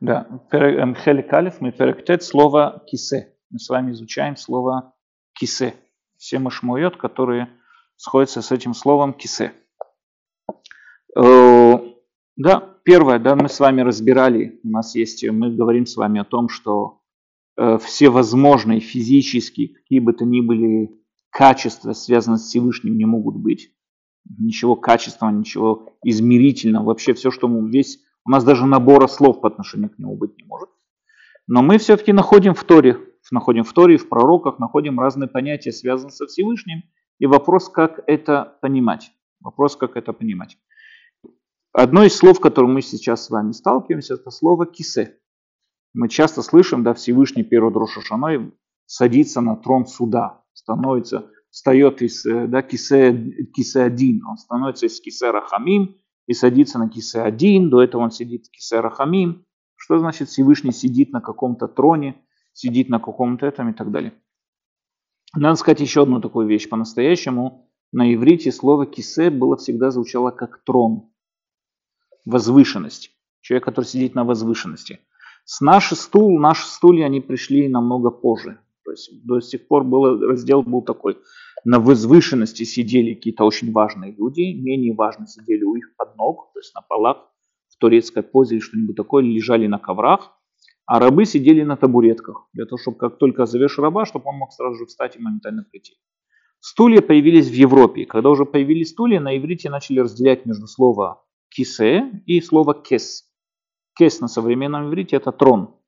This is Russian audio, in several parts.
Да, эм, Хелик Алиф, мы перектет слово кисе. Мы с вами изучаем слово кисе. Все машмует, которые сходятся с этим словом кисе. Э, да, первое, да, мы с вами разбирали, у нас есть, мы говорим с вами о том, что э, все возможные физические, какие бы то ни были качества, связанные с Всевышним, не могут быть. Ничего качественного, ничего измерительного, вообще все, что мы весь у нас даже набора слов по отношению к нему быть не может. Но мы все-таки находим в Торе, находим в Торе, в пророках, находим разные понятия, связанные со Всевышним. И вопрос, как это понимать. Вопрос, как это понимать. Одно из слов, которым мы сейчас с вами сталкиваемся, это слово «кисе». Мы часто слышим, да, Всевышний перед Рошашаной садится на трон суда, становится, встает из э, да, кисе, кисе один, он становится из кисе Рахамим, и садится на кисе один, до этого он сидит в кисе Рахамим. Что значит Всевышний сидит на каком-то троне, сидит на каком-то этом и так далее. Надо сказать еще одну такую вещь. По-настоящему на иврите слово кисе было всегда звучало как трон, возвышенность. Человек, который сидит на возвышенности. С наши стул, наши стулья, они пришли намного позже. То есть до сих пор был, раздел был такой – на возвышенности сидели какие-то очень важные люди, менее важные сидели у их под ног, то есть на полах, в турецкой позе или что-нибудь такое, лежали на коврах, а рабы сидели на табуретках, для того, чтобы как только зовешь раба, чтобы он мог сразу же встать и моментально прийти. Стулья появились в Европе. Когда уже появились стулья, на иврите начали разделять между слово кисе и слово кес. Кес на современном иврите это трон.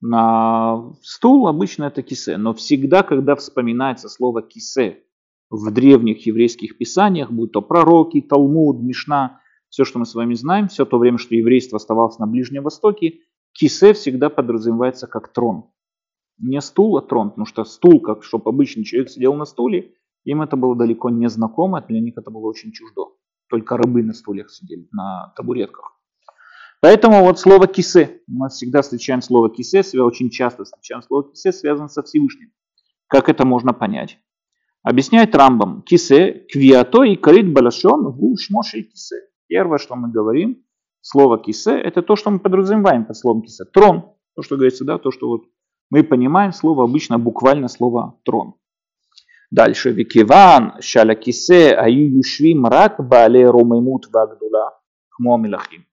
На стул обычно это кисе, но всегда, когда вспоминается слово кисе в древних еврейских писаниях, будь то пророки, Талмуд, Мишна, все, что мы с вами знаем, все то время, что еврейство оставалось на Ближнем Востоке, кисе всегда подразумевается как трон. Не стул, а трон, потому что стул, как чтобы обычный человек сидел на стуле, им это было далеко не знакомо, для них это было очень чуждо. Только рабы на стульях сидели, на табуретках. Поэтому вот слово кисе, мы всегда встречаем слово кисе, очень часто встречаем слово кисе, связано со Всевышним. Как это можно понять? Объясняет Рамбам, кисе, квиато и карит балашон гу шмоши кисе. Первое, что мы говорим, слово кисе, это то, что мы подразумеваем под словом кисе. Трон, то, что говорится, да, то, что вот мы понимаем слово обычно буквально слово трон. Дальше. Викиван шаля кисе аю юшвим рак бале ромемут вагдула хмо милахим.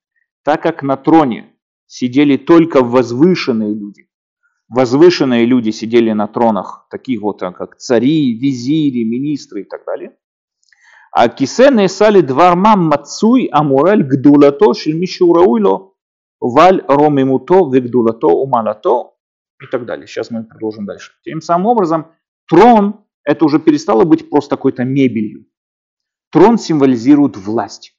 Так как на троне сидели только возвышенные люди, возвышенные люди сидели на тронах, таких вот а, как цари, визири, министры и так далее. А кисе несали двармам мацуй амурель гдулато шельмишурауйло валь ромимуто вегдулато умалато и так далее. Сейчас мы продолжим дальше. Тем самым образом трон это уже перестало быть просто какой-то мебелью. Трон символизирует власть.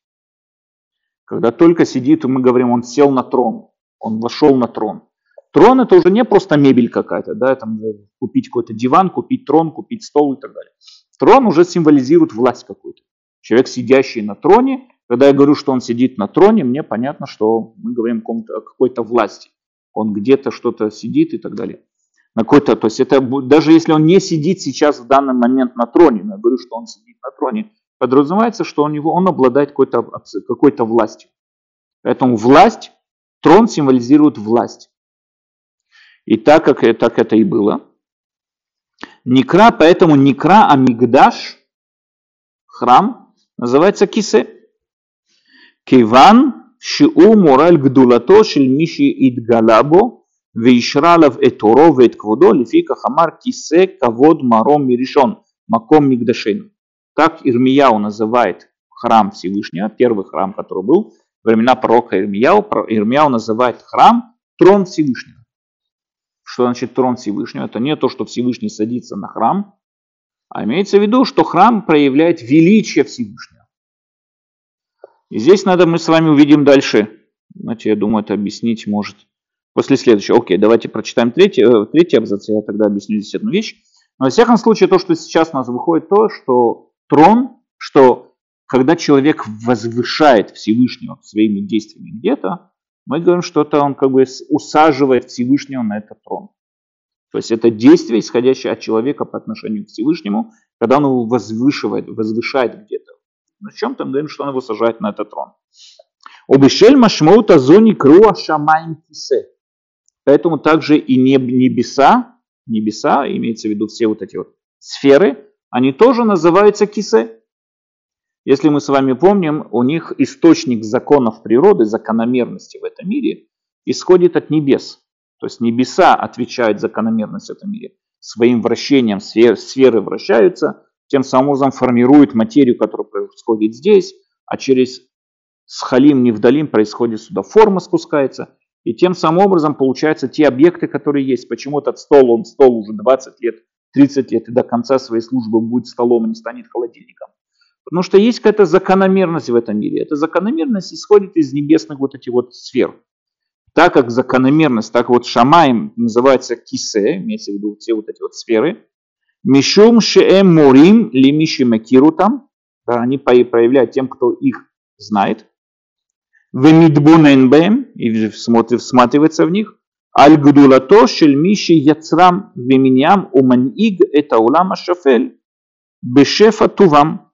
Когда только сидит, мы говорим, он сел на трон, он вошел на трон. Трон это уже не просто мебель какая-то, да, там купить какой-то диван, купить трон, купить стол и так далее. Трон уже символизирует власть какую-то. Человек, сидящий на троне, когда я говорю, что он сидит на троне, мне понятно, что мы говорим о какой-то власти. Он где-то что-то сидит и так далее. На какой-то, то есть это даже если он не сидит сейчас в данный момент на троне, я говорю, что он сидит на троне, подразумевается, что у него, он обладает какой-то какой властью. Поэтому власть, трон символизирует власть. И так, как э, так это и было. некра, поэтому некра, Амигдаш, храм, называется Кисе. Киван Шиу Мораль Гдулато Шельмиши Идгалабо Вейшралов Эторо Вейткводо Лифика Хамар Кисе Кавод Маром Миришон Маком Мигдашейну как Ирмияу называет храм Всевышнего, первый храм, который был, во времена пророка Ирмияу, Ирмияу называет храм трон Всевышнего. Что значит трон Всевышнего? Это не то, что Всевышний садится на храм, а имеется в виду, что храм проявляет величие Всевышнего. И здесь надо мы с вами увидим дальше. Знаете, я думаю, это объяснить может после следующего. Окей, давайте прочитаем третий, э, третий абзац, я тогда объясню здесь одну вещь. Но, во всяком случае, то, что сейчас у нас выходит, то, что трон, что когда человек возвышает Всевышнего своими действиями где-то, мы говорим, что это он как бы усаживает Всевышнего на этот трон. То есть это действие, исходящее от человека по отношению к Всевышнему, когда он его возвышивает, возвышает где-то. На чем там говорим, что он его сажает на этот трон. Обешель машмаута зони круа шамаем кисе. Поэтому также и небеса, небеса, имеется в виду все вот эти вот сферы, они тоже называются кисе. Если мы с вами помним, у них источник законов природы, закономерности в этом мире исходит от небес. То есть небеса отвечают за закономерность в этом мире. Своим вращением сфер, сферы вращаются, тем самым образом формируют материю, которая происходит здесь, а через схалим, невдалим происходит сюда форма спускается, и тем самым образом получаются те объекты, которые есть. Почему этот стол, он стол уже 20 лет, 30 лет, и до конца своей службы будет столом, а не станет холодильником. Потому что есть какая-то закономерность в этом мире. Эта закономерность исходит из небесных вот этих вот сфер. Так как закономерность, так вот шамаем называется кисе, имеется в виду все вот эти вот сферы. Мишум шеэм мурим лимиши макиру там. Да, они проявляют тем, кто их знает. Вемидбунен бэм, и всматривается в них. Аль гдулато шель миши яцрам веминьям уманиг это улама шафель бешефа тувам.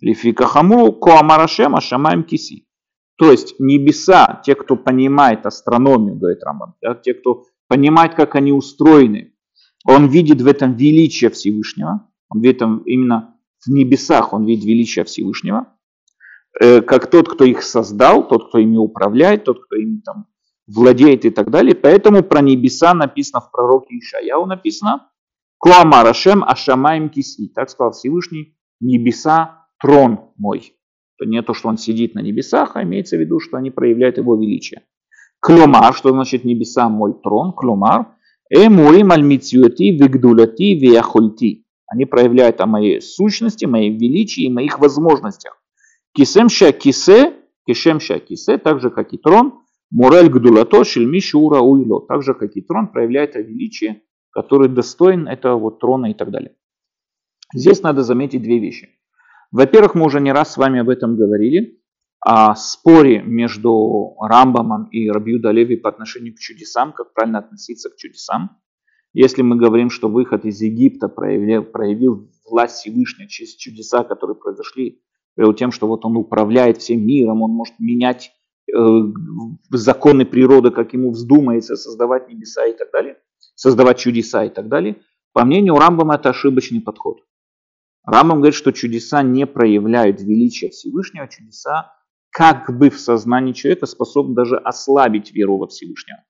Лифика хамру коамарашем ашамаем киси. То есть небеса, те, кто понимает астрономию, говорит Рамбам, да, те, кто понимает, как они устроены, он видит в этом величие Всевышнего, он видит там именно в небесах, он видит величие Всевышнего, э, как тот, кто их создал, тот, кто ими управляет, тот, кто ими там владеет и так далее. Поэтому про небеса написано в пророке Ишаяу написано Куамарашем Ашамаем Киси. Так сказал Всевышний, небеса трон мой. То не то, что он сидит на небесах, а имеется в виду, что они проявляют его величие. Клюмар, что значит небеса мой трон, клюмар, эмурим альмициоти вигдуляти вияхульти. Они проявляют о моей сущности, моей величии и моих возможностях. Кисем ша кисе, кишем ша кисе, так же как и трон, мурель гдулато шельми шура уйло, так же как и трон проявляет о величии, который достоин этого вот трона и так далее. Здесь надо заметить две вещи. Во-первых, мы уже не раз с вами об этом говорили, о споре между Рамбамом и Рабью Леви по отношению к чудесам, как правильно относиться к чудесам. Если мы говорим, что выход из Египта проявил, проявил власть Всевышнего через чудеса, которые произошли, тем, что вот он управляет всем миром, он может менять законы природы, как ему вздумается, создавать небеса и так далее, создавать чудеса и так далее. По мнению Рамбама это ошибочный подход. Рамбам говорит, что чудеса не проявляют величие Всевышнего, чудеса как бы в сознании человека способны даже ослабить веру во Всевышнего.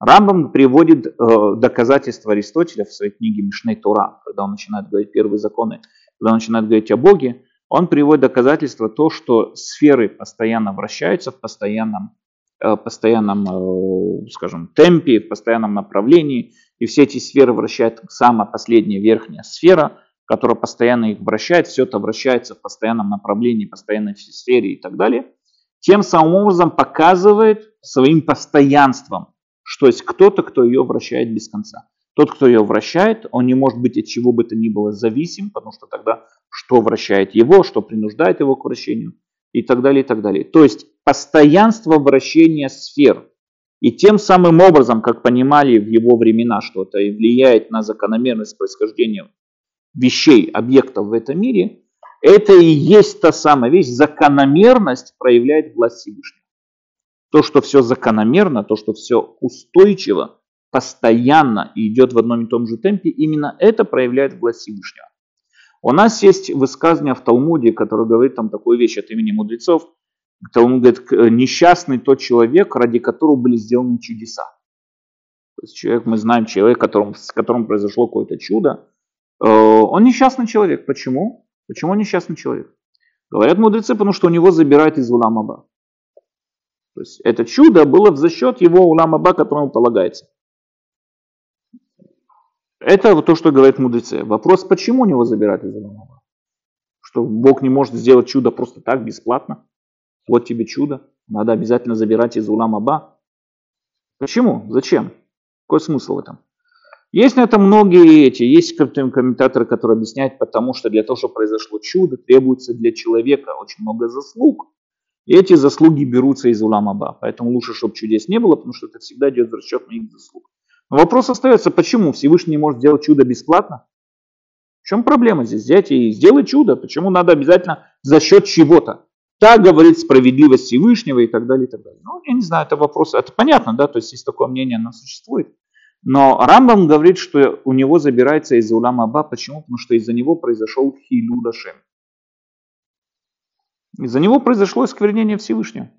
Рамбам приводит э, доказательства Аристотеля в своей книге Мишней Тора, когда он начинает говорить первые законы, когда он начинает говорить о Боге, он приводит доказательства то, что сферы постоянно вращаются в постоянном, э, постоянном э, скажем, темпе, в постоянном направлении, и все эти сферы вращает самая последняя верхняя сфера – которая постоянно их вращает, все это вращается в постоянном направлении, постоянной сфере и так далее, тем самым образом показывает своим постоянством, что есть кто-то, кто ее вращает без конца. Тот, кто ее вращает, он не может быть от чего бы то ни было зависим, потому что тогда что вращает его, что принуждает его к вращению и так далее, и так далее. То есть постоянство вращения сфер. И тем самым образом, как понимали в его времена, что это влияет на закономерность происхождения вещей, объектов в этом мире, это и есть та самая вещь, закономерность проявляет власть Всевышнего. То, что все закономерно, то, что все устойчиво, постоянно и идет в одном и том же темпе, именно это проявляет власть Всевышнего. У нас есть высказывание в Талмуде, которое говорит там такую вещь от имени мудрецов. Талмуд говорит, несчастный тот человек, ради которого были сделаны чудеса. То есть человек, мы знаем человек, которым, с которым произошло какое-то чудо, Э, он несчастный человек. Почему? Почему он несчастный человек? Говорят мудрецы, потому что у него забирают из Уламаба. То есть это чудо было за счет его Уламаба, которому полагается. Это вот то, что говорят мудрецы. Вопрос, почему у него забирают из Уламаба? Что Бог не может сделать чудо просто так, бесплатно? Вот тебе чудо. Надо обязательно забирать из Уламаба. Почему? Зачем? Какой смысл в этом? Есть на это многие эти, есть комментаторы, которые объясняют, потому что для того, чтобы произошло чудо, требуется для человека очень много заслуг. И эти заслуги берутся из Уламаба. Поэтому лучше, чтобы чудес не было, потому что это всегда идет в расчет моих заслуг. Вопрос остается, почему Всевышний может сделать чудо бесплатно? В чем проблема здесь? Взять и сделать чудо. Почему надо обязательно за счет чего-то? Так говорит справедливость Всевышнего и так далее, и так далее. Ну, я не знаю, это вопрос, это понятно, да, то есть есть такое мнение, оно существует. Но Рамбам говорит, что у него забирается из Улам Аба. Почему? Потому что из-за него произошел Хилю Дашем. Из-за него произошло осквернение Всевышнего.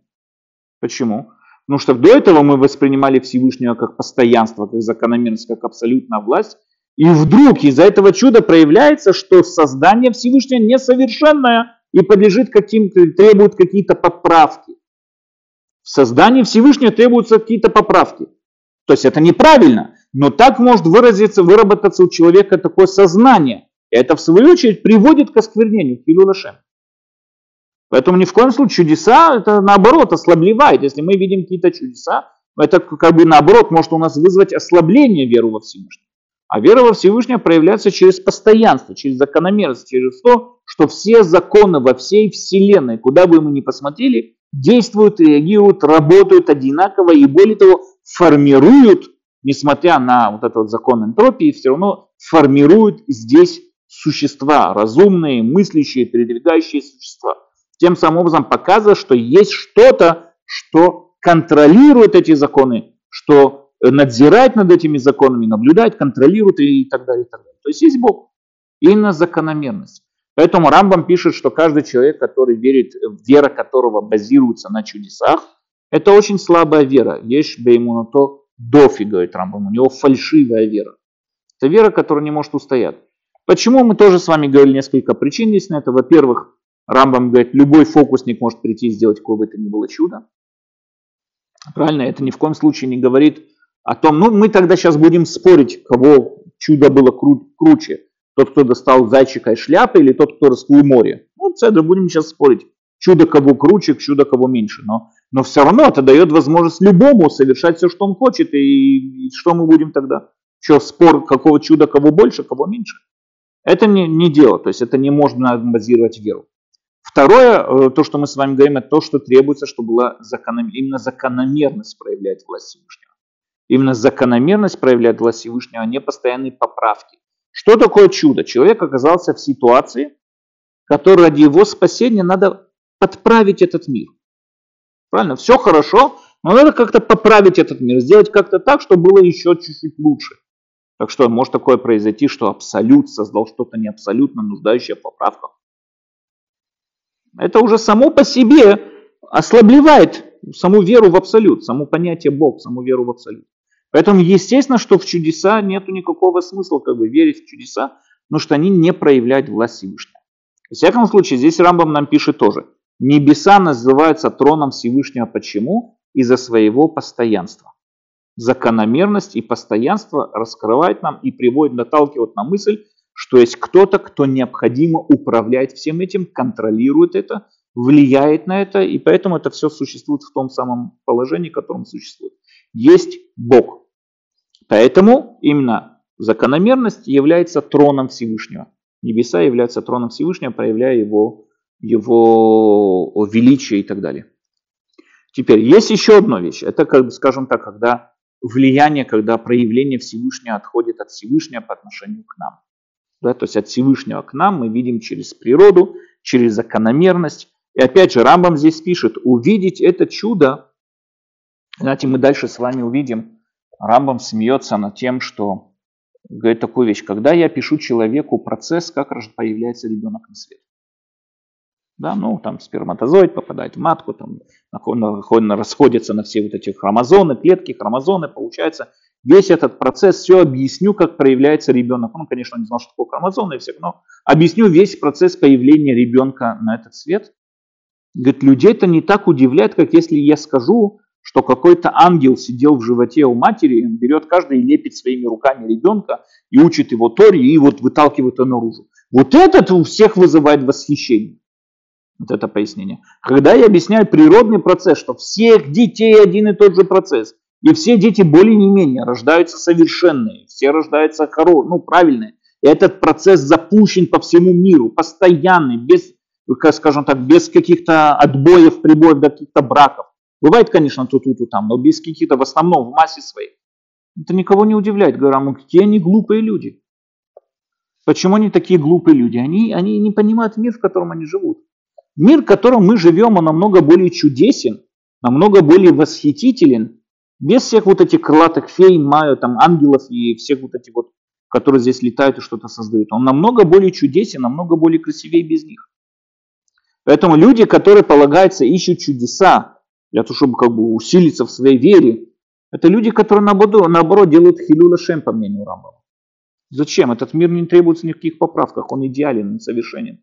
Почему? Потому что до этого мы воспринимали Всевышнего как постоянство, как закономерность, как абсолютная власть. И вдруг из-за этого чуда проявляется, что создание Всевышнего несовершенное и подлежит каким-то, требует какие-то поправки. В создании Всевышнего требуются какие-то поправки. То есть это неправильно, но так может выразиться, выработаться у человека такое сознание. И это в свою очередь приводит к осквернению, к Илулашем. Поэтому ни в коем случае чудеса, это наоборот ослабливает. Если мы видим какие-то чудеса, это как бы наоборот может у нас вызвать ослабление веры во Всевышнего. А вера во Всевышнего проявляется через постоянство, через закономерность, через то, что все законы во всей Вселенной, куда бы мы ни посмотрели, действуют, реагируют, работают одинаково и более того формируют, несмотря на вот этот вот закон энтропии, все равно формируют здесь существа, разумные, мыслящие, передвигающие существа. Тем самым образом показывая, что есть что-то, что контролирует эти законы, что надзирает над этими законами, наблюдает, контролирует и так далее. И так далее. То есть есть Бог. Именно закономерность. Поэтому Рамбам пишет, что каждый человек, который верит, вера которого базируется на чудесах, это очень слабая вера. Есть беймунато дофи, говорит Рамбам. У него фальшивая вера. Это вера, которая не может устоять. Почему мы тоже с вами говорили несколько причин здесь на это. Во-первых, Рамбам говорит, любой фокусник может прийти и сделать какое бы это ни было чудо. Правильно, это ни в коем случае не говорит о том, ну мы тогда сейчас будем спорить, кого чудо было кру- круче. Тот, кто достал зайчика из шляпы или тот, кто раскрыл море. Ну, цедр, будем сейчас спорить. Чудо кого круче, чудо кого меньше. Но, но все равно это дает возможность любому совершать все, что он хочет. И, и что мы будем тогда? Что, спор, какого чуда кого больше, кого меньше? Это не, не дело, то есть это не можно базировать веру. Второе, э, то, что мы с вами говорим, это то, что требуется, чтобы была закономер... именно закономерность проявляет власть Всевышнего. Именно закономерность проявляет власть Всевышнего, а не постоянные поправки. Что такое чудо? Человек оказался в ситуации, которой ради его спасения надо подправить этот мир. Правильно? Все хорошо, но надо как-то поправить этот мир, сделать как-то так, чтобы было еще чуть-чуть лучше. Так что может такое произойти, что абсолют создал что-то не абсолютно нуждающее в поправках. Это уже само по себе ослабливает саму веру в абсолют, само понятие Бог, саму веру в абсолют. Поэтому естественно, что в чудеса нет никакого смысла как бы верить в чудеса, но что они не проявляют власть Всевышнего. В всяком случае, здесь Рамбам нам пишет тоже. Небеса называются троном Всевышнего. Почему? Из-за своего постоянства. Закономерность и постоянство раскрывает нам и приводит, наталкивает на мысль, что есть кто-то, кто необходимо управляет всем этим, контролирует это, влияет на это, и поэтому это все существует в том самом положении, в котором существует. Есть Бог. Поэтому именно закономерность является троном Всевышнего. Небеса являются троном Всевышнего, проявляя его, его величие и так далее. Теперь есть еще одна вещь. Это, как, скажем так, когда влияние, когда проявление Всевышнего отходит от Всевышнего по отношению к нам. Да, то есть от Всевышнего к нам мы видим через природу, через закономерность. И опять же, Рамбам здесь пишет, увидеть это чудо, знаете, мы дальше с вами увидим, Рамбам смеется над тем, что говорит такую вещь, когда я пишу человеку процесс, как появляется ребенок на свет. Да, ну, там сперматозоид попадает в матку, там расходится на все вот эти хромозоны, клетки, хромозоны, получается весь этот процесс, все объясню, как проявляется ребенок. Ну, конечно, не знал, что такое хромозомы и все, но объясню весь процесс появления ребенка на этот свет. Говорит, людей это не так удивляет, как если я скажу, что какой-то ангел сидел в животе у матери, он берет каждый и лепит своими руками ребенка и учит его Торе и вот выталкивает его наружу. Вот этот у всех вызывает восхищение. Вот это пояснение. Когда я объясняю природный процесс, что всех детей один и тот же процесс, и все дети более не менее рождаются совершенные, все рождаются хорошие, ну правильные. И этот процесс запущен по всему миру, постоянный, без, скажем так, без каких-то отбоев, прибоев до каких-то браков. Бывает, конечно, тут, тут, тут, там, но без каких-то, в основном, в массе своей. Это никого не удивляет. Говорю, а какие они глупые люди. Почему они такие глупые люди? Они, они не понимают мир, в котором они живут. Мир, в котором мы живем, он намного более чудесен, намного более восхитителен, без всех вот этих крылатых фей, маю, там, ангелов и всех вот этих вот, которые здесь летают и что-то создают. Он намного более чудесен, намного более красивее без них. Поэтому люди, которые полагаются, ищут чудеса, для того, чтобы как бы усилиться в своей вере, это люди, которые наоборот, наоборот делают хилюля шем, по мнению Рамбама. Зачем? Этот мир не требуется никаких поправках, он идеален, он совершенен.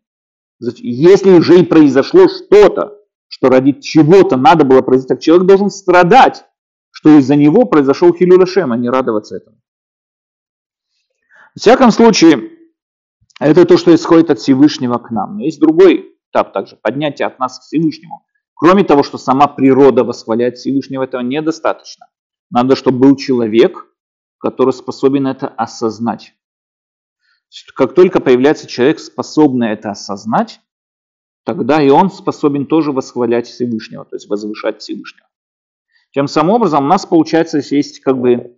Если уже и произошло что-то, что ради чего-то надо было произойти, так человек должен страдать, что из-за него произошел хилюля шем, а не радоваться этому. В всяком случае, это то, что исходит от Всевышнего к нам. Но есть другой этап также, поднятие от нас к Всевышнему. Кроме того, что сама природа восхваляет Всевышнего, этого недостаточно. Надо, чтобы был человек, который способен это осознать. Как только появляется человек, способный это осознать, тогда и он способен тоже восхвалять Всевышнего, то есть возвышать Всевышнего. Тем самым образом у нас получается есть как бы э,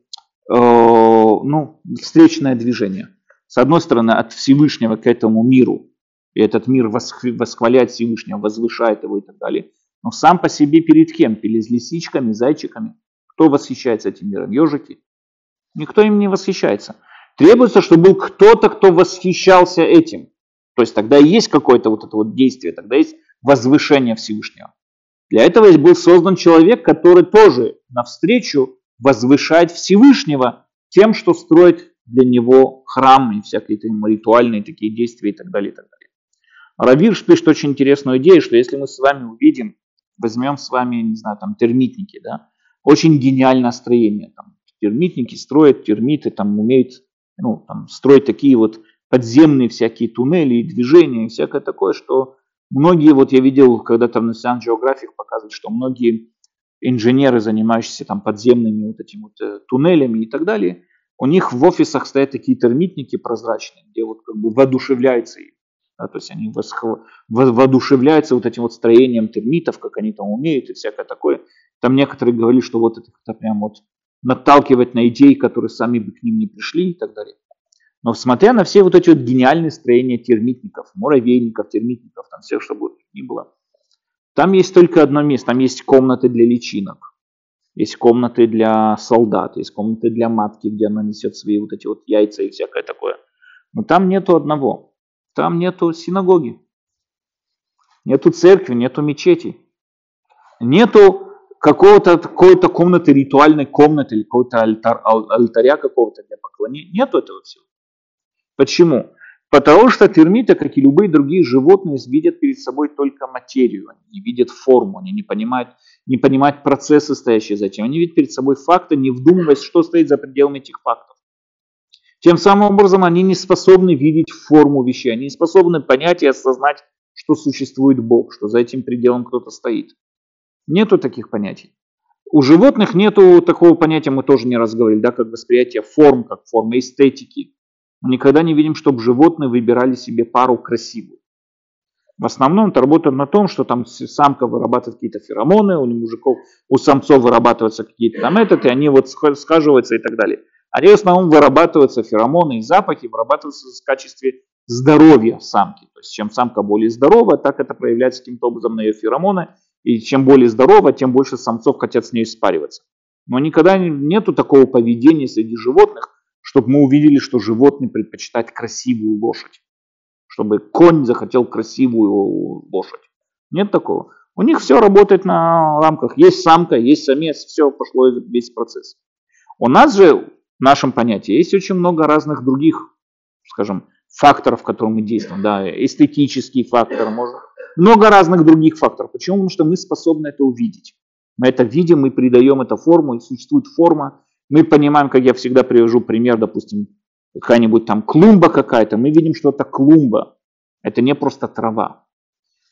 ну, встречное движение. С одной стороны, от Всевышнего к этому миру, и этот мир восхваляет Всевышнего, возвышает его и так далее. Но сам по себе перед кем? Перед лисичками, зайчиками. Кто восхищается этим миром? Ежики. Никто им не восхищается. Требуется, чтобы был кто-то, кто восхищался этим. То есть тогда есть какое-то вот это вот действие, тогда есть возвышение Всевышнего. Для этого был создан человек, который тоже навстречу возвышает Всевышнего тем, что строит для него храм и всякие там ритуальные такие действия и так далее. И так далее. Равирш пишет очень интересную идею, что если мы с вами увидим, возьмем с вами, не знаю, там термитники, да, очень гениальное строение, там, термитники строят, термиты там умеют ну, там, строить такие вот подземные всякие туннели и движения и всякое такое, что многие, вот я видел когда-то в National Geographic показывают, что многие инженеры, занимающиеся там подземными вот этими вот э, туннелями и так далее, у них в офисах стоят такие термитники прозрачные, где вот как бы воодушевляется им. Да, то есть они воодушевляются вот этим вот строением термитов, как они там умеют и всякое такое. Там некоторые говорили, что вот это как-то прям вот наталкивать на идеи, которые сами бы к ним не пришли и так далее. Но смотря на все вот эти вот гениальные строения термитников, муравейников, термитников, там всех, что бы ни было, там есть только одно место, там есть комнаты для личинок, есть комнаты для солдат, есть комнаты для матки, где она несет свои вот эти вот яйца и всякое такое. Но там нету одного, там нету синагоги, нету церкви, нету мечети, нету какого-то какой-то комнаты, ритуальной комнаты или какого-то альтар, альтаря какого-то для поклонения. Нет этого всего. Почему? Потому что термиты, как и любые другие животные, видят перед собой только материю, они не видят форму, они не понимают, не понимают процессы, стоящие за этим. Они видят перед собой факты, не вдумываясь, что стоит за пределами этих фактов. Тем самым образом они не способны видеть форму вещей, они не способны понять и осознать, что существует Бог, что за этим пределом кто-то стоит. Нету таких понятий. У животных нету такого понятия, мы тоже не раз говорили, да, как восприятие форм, как формы эстетики. Мы никогда не видим, чтобы животные выбирали себе пару красивую. В основном это работает на том, что там самка вырабатывает какие-то феромоны, у мужиков, у самцов вырабатываются какие-то там этот, и они вот схаживаются и так далее. Они в основном вырабатываются феромоны и запахи, вырабатываются в качестве здоровья самки. То есть чем самка более здоровая, так это проявляется каким-то образом на ее феромоны, и чем более здорова, тем больше самцов хотят с ней спариваться. Но никогда нету такого поведения среди животных, чтобы мы увидели, что животные предпочитают красивую лошадь. Чтобы конь захотел красивую лошадь. Нет такого. У них все работает на рамках. Есть самка, есть самец, все пошло весь процесс. У нас же, в нашем понятии, есть очень много разных других, скажем, факторов, в которых мы действуем. Да, эстетический фактор, может, много разных других факторов. Почему? Потому что мы способны это увидеть. Мы это видим, мы придаем это форму, и существует форма. Мы понимаем, как я всегда привожу пример, допустим, какая-нибудь там клумба какая-то, мы видим, что это клумба. Это не просто трава.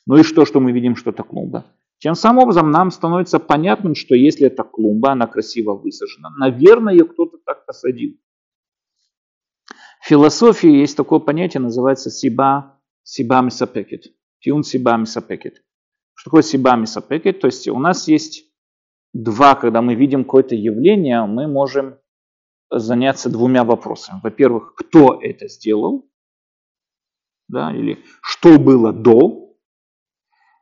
Ну и что, что мы видим, что это клумба? Тем самым образом нам становится понятным, что если это клумба, она красиво высажена, наверное, ее кто-то так посадил. В философии есть такое понятие, называется сиба, сиба мисапекет. Тиун сиба мисапекет. Что такое сиба мисапекет? То есть у нас есть два, когда мы видим какое-то явление, мы можем заняться двумя вопросами. Во-первых, кто это сделал, да, или что было до,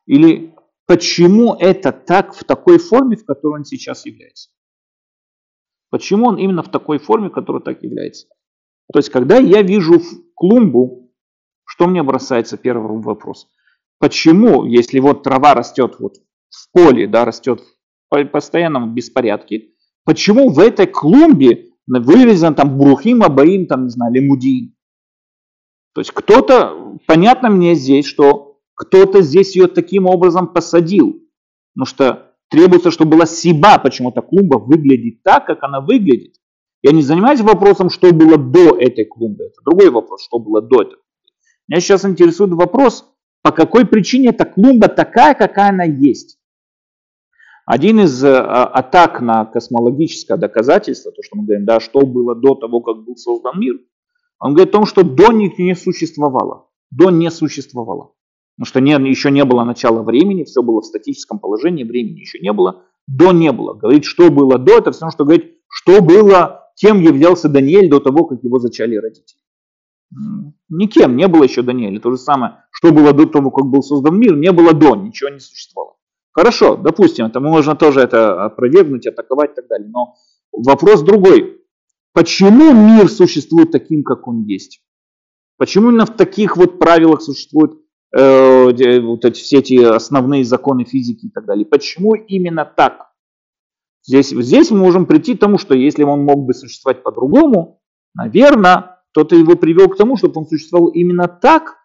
Или почему это так в такой форме, в которой он сейчас является? Почему он именно в такой форме, в которой так является? То есть, когда я вижу клумбу, что мне бросается первый вопрос? Почему, если вот трава растет вот в поле, да, растет постоянном беспорядке, почему в этой клумбе вывезен там Брухим, Абаим, там, не знаю, Лемудин? То есть кто-то, понятно мне здесь, что кто-то здесь ее таким образом посадил. Потому что требуется, чтобы была сиба, почему-то клумба выглядит так, как она выглядит. Я не занимаюсь вопросом, что было до этой клумбы. Это другой вопрос, что было до этого. Меня сейчас интересует вопрос, по какой причине эта клумба такая, какая она есть. Один из э, атак на космологическое доказательство, то, что мы говорим, да, что было до того, как был создан мир, он говорит о том, что до них не существовало. До не существовало. Потому что не, еще не было начала времени, все было в статическом положении, времени еще не было. До не было. Говорит, что было до, это все равно, что говорит, что было кем являлся Даниэль до того, как его зачали родители. Никем не было еще Даниэля. То же самое, что было до того, как был создан мир, не было до, ничего не существовало. Хорошо, допустим, это можно тоже это опровергнуть, атаковать и так далее. Но вопрос другой. Почему мир существует таким, как он есть? Почему именно в таких вот правилах существуют э, вот эти, все эти основные законы физики и так далее? Почему именно так? Здесь, здесь мы можем прийти к тому, что если он мог бы существовать по-другому, наверное, кто-то его привел к тому, чтобы он существовал именно так,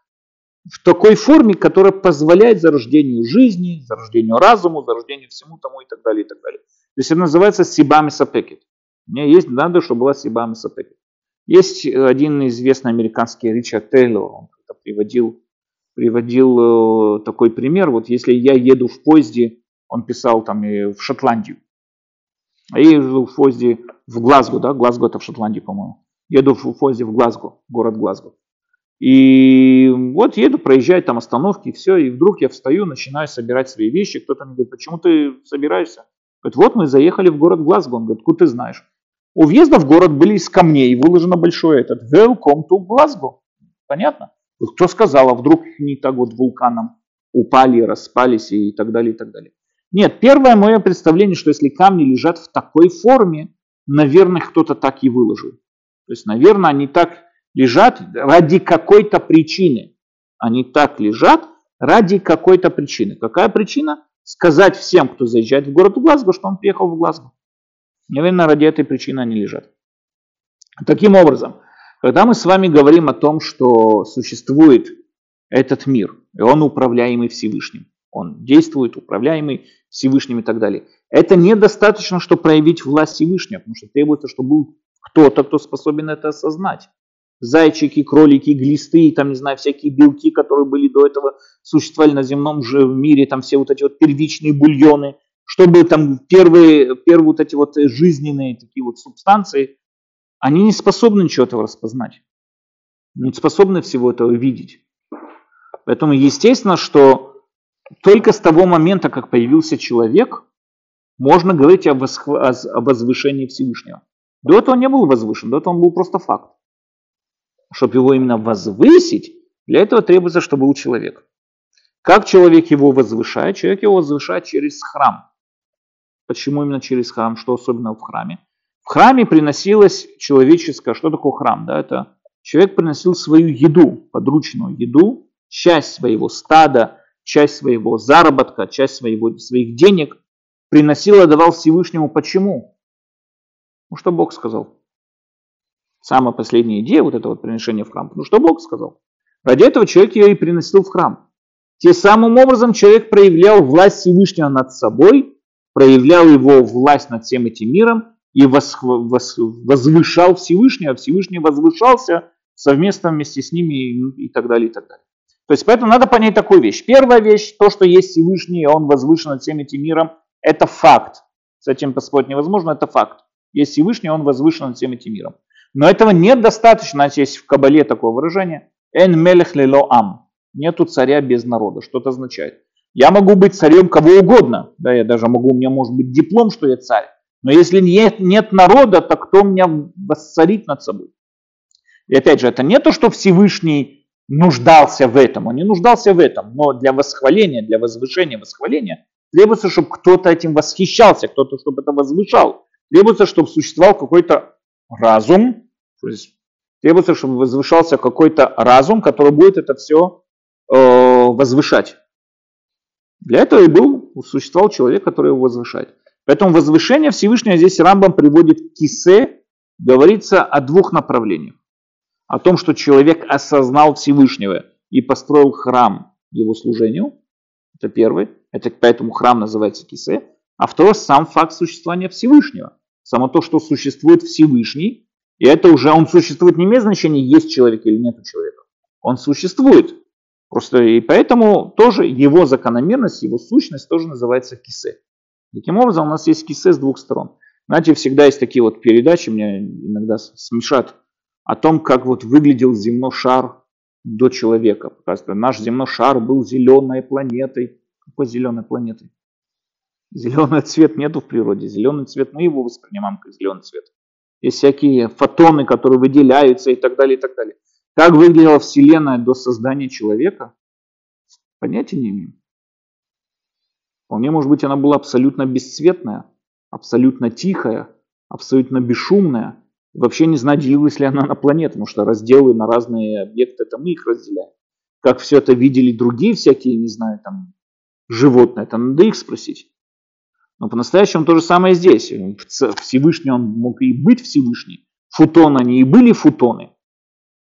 в такой форме, которая позволяет зарождению жизни, зарождению разума, зарождению всему тому и так далее, и так далее. То есть это называется сибами сапекет. Мне есть, надо, чтобы была сибами сапекет. Есть один известный американский Ричард Тейлор, он приводил, приводил э, такой пример. Вот если я еду в поезде, он писал там в Шотландию, а я еду в поезде в Глазго, да, Глазго это в Шотландии, по-моему. Еду в поезде в Глазго, город Глазго. И вот еду, проезжаю там остановки, все, и вдруг я встаю, начинаю собирать свои вещи. Кто-то мне говорит, почему ты собираешься? Говорит, вот мы заехали в город Глазго. Он говорит, откуда ты знаешь? У въезда в город были из камней, выложено большое этот Welcome to Glasgow. Понятно? Кто сказал, а вдруг не так вот вулканом упали, распались и так далее, и так далее. Нет, первое мое представление, что если камни лежат в такой форме, наверное, кто-то так и выложил. То есть, наверное, они так лежат ради какой-то причины. Они так лежат ради какой-то причины. Какая причина? Сказать всем, кто заезжает в город Глазго, что он приехал в Глазго. Наверное, ради этой причины они лежат. Таким образом, когда мы с вами говорим о том, что существует этот мир, и он управляемый Всевышним, он действует, управляемый Всевышним и так далее. Это недостаточно, чтобы проявить власть Всевышнего, потому что требуется, чтобы был кто-то, кто способен это осознать. Зайчики, кролики, глисты, там, не знаю, всякие белки, которые были до этого, существовали на земном же мире, там все вот эти вот первичные бульоны, чтобы там первые, первые вот эти вот жизненные такие вот субстанции, они не способны ничего этого распознать. Не способны всего этого видеть. Поэтому естественно, что только с того момента, как появился человек, можно говорить о, возвышении Всевышнего. До этого он не был возвышен, до этого он был просто факт. Чтобы его именно возвысить, для этого требуется, чтобы был человек. Как человек его возвышает? Человек его возвышает через храм. Почему именно через храм? Что особенно в храме? В храме приносилось человеческое, что такое храм? Да, это человек приносил свою еду, подручную еду, часть своего стада, часть своего заработка, часть своего, своих денег приносил и давал Всевышнему. Почему? Ну, что Бог сказал. Самая последняя идея вот этого вот приношения в храм. Ну, что Бог сказал. Ради этого человек ее и приносил в храм. Тем самым образом человек проявлял власть Всевышнего над собой, проявлял его власть над всем этим миром и возвышал Всевышнего, а Всевышний возвышался совместно вместе с ними и так далее, и так далее. То есть поэтому надо понять такую вещь. Первая вещь, то, что есть Всевышний, он возвышен над всем этим миром, это факт. С этим поспорить невозможно, это факт. Есть Всевышний, он возвышен над всем этим миром. Но этого недостаточно, значит, есть в Кабале такое выражение, «эн мелех лело ам». Нету царя без народа. Что это означает? Я могу быть царем кого угодно. Да, я даже могу, у меня может быть диплом, что я царь. Но если нет, нет народа, то кто меня воссорит над собой? И опять же, это не то, что Всевышний нуждался в этом. Он не нуждался в этом, но для восхваления, для возвышения, восхваления требуется, чтобы кто-то этим восхищался, кто-то, чтобы это возвышал. Требуется, чтобы существовал какой-то разум, требуется, чтобы возвышался какой-то разум, который будет это все э, возвышать. Для этого и был, существовал человек, который его возвышает. Поэтому возвышение Всевышнего здесь Рамбам приводит к кисе, говорится о двух направлениях. О том, что человек осознал Всевышнего и построил храм его служению. Это первый. Это поэтому храм называется кисе. А второй сам факт существования Всевышнего. Само то, что существует Всевышний, и это уже он существует не имеет значения, есть человек или нет человека. Он существует. Просто и поэтому тоже его закономерность, его сущность тоже называется кисе. Таким образом, у нас есть кисе с двух сторон. Знаете, всегда есть такие вот передачи, меня иногда смешат, о том, как вот выглядел земной шар до человека. Наш земной шар был зеленой планетой. Какой зеленой планетой? Зеленый цвет нету в природе. Зеленый цвет мы его воспринимаем как зеленый цвет. Есть всякие фотоны, которые выделяются и так далее, и так далее. Как выглядела Вселенная до создания человека, понятия не имею. Вполне может быть, она была абсолютно бесцветная, абсолютно тихая, абсолютно бесшумная. Вообще не знаю, делилась ли она на планеты, потому что разделы на разные объекты, это мы их разделяем. Как все это видели другие всякие, не знаю, там, животные, это надо их спросить. Но по-настоящему то же самое здесь. Всевышний он мог и быть Всевышний. Футоны они и были футоны.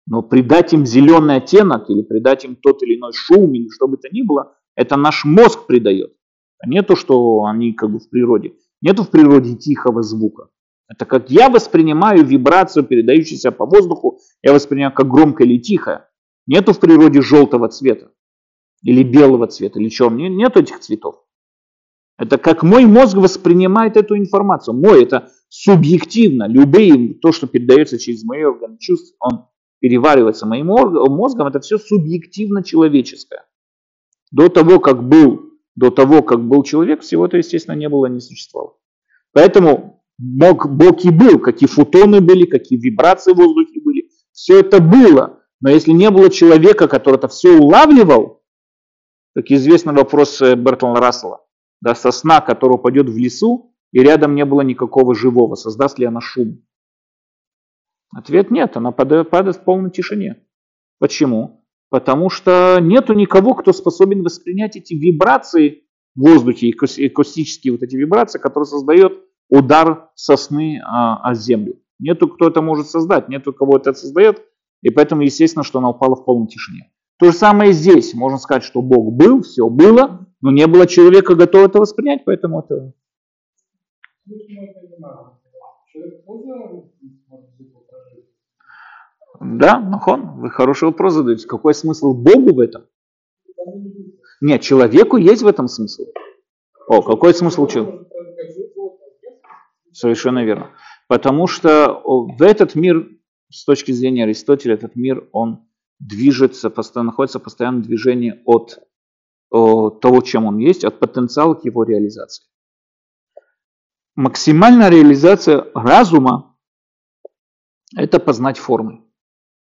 Но придать им зеленый оттенок или придать им тот или иной шум или что бы то ни было, это наш мозг придает. А не то, что они как бы в природе. Нету в природе тихого звука. Это как я воспринимаю вибрацию, передающуюся по воздуху, я воспринимаю как громко или тихо. Нету в природе желтого цвета или белого цвета или черного. Нету этих цветов. Это как мой мозг воспринимает эту информацию. Мой это субъективно. Любые, то, что передается через мои органы чувств, он переваривается моим мозгом, это все субъективно человеческое. До того, как был, до того, как был человек, всего это, естественно, не было, не существовало. Поэтому Бог, Бог и был, какие фотоны были, какие вибрации в воздухе были. Все это было. Но если не было человека, который это все улавливал, как известный вопрос э, Бертлана Рассела, да, сосна, которая упадет в лесу, и рядом не было никакого живого, создаст ли она шум? Ответ нет, она падает, падает в полной тишине. Почему? Потому что нету никого, кто способен воспринять эти вибрации в воздухе, акустические вот эти вибрации, которые создает удар сосны а, о землю. Нету, кто это может создать, нету, кого это создает, и поэтому, естественно, что она упала в полной тишине. То же самое здесь. Можно сказать, что Бог был, все было, но не было человека, готового это воспринять, поэтому это... Да, Махон, вы хороший вопрос задаете. Какой смысл Богу в этом? Нет, человеку есть в этом смысл. О, какой смысл человеку? Совершенно верно. Потому что в этот мир, с точки зрения Аристотеля, этот мир, он движется, находится в постоянном движении от того, чем он есть, от потенциала к его реализации. Максимальная реализация разума – это познать формы.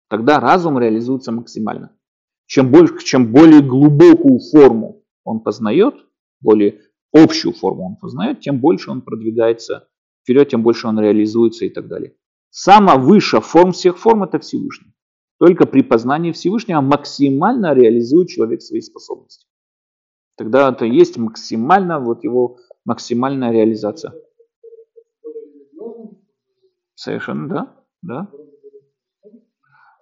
Тогда разум реализуется максимально. Чем, больше, чем более глубокую форму он познает, более общую форму он познает, тем больше он продвигается вперед, тем больше он реализуется и так далее. Самая высшая форм всех форм – это Всевышний. Только при познании Всевышнего максимально реализует человек свои способности. Тогда это есть максимально, вот его максимальная реализация. Совершенно, да, да.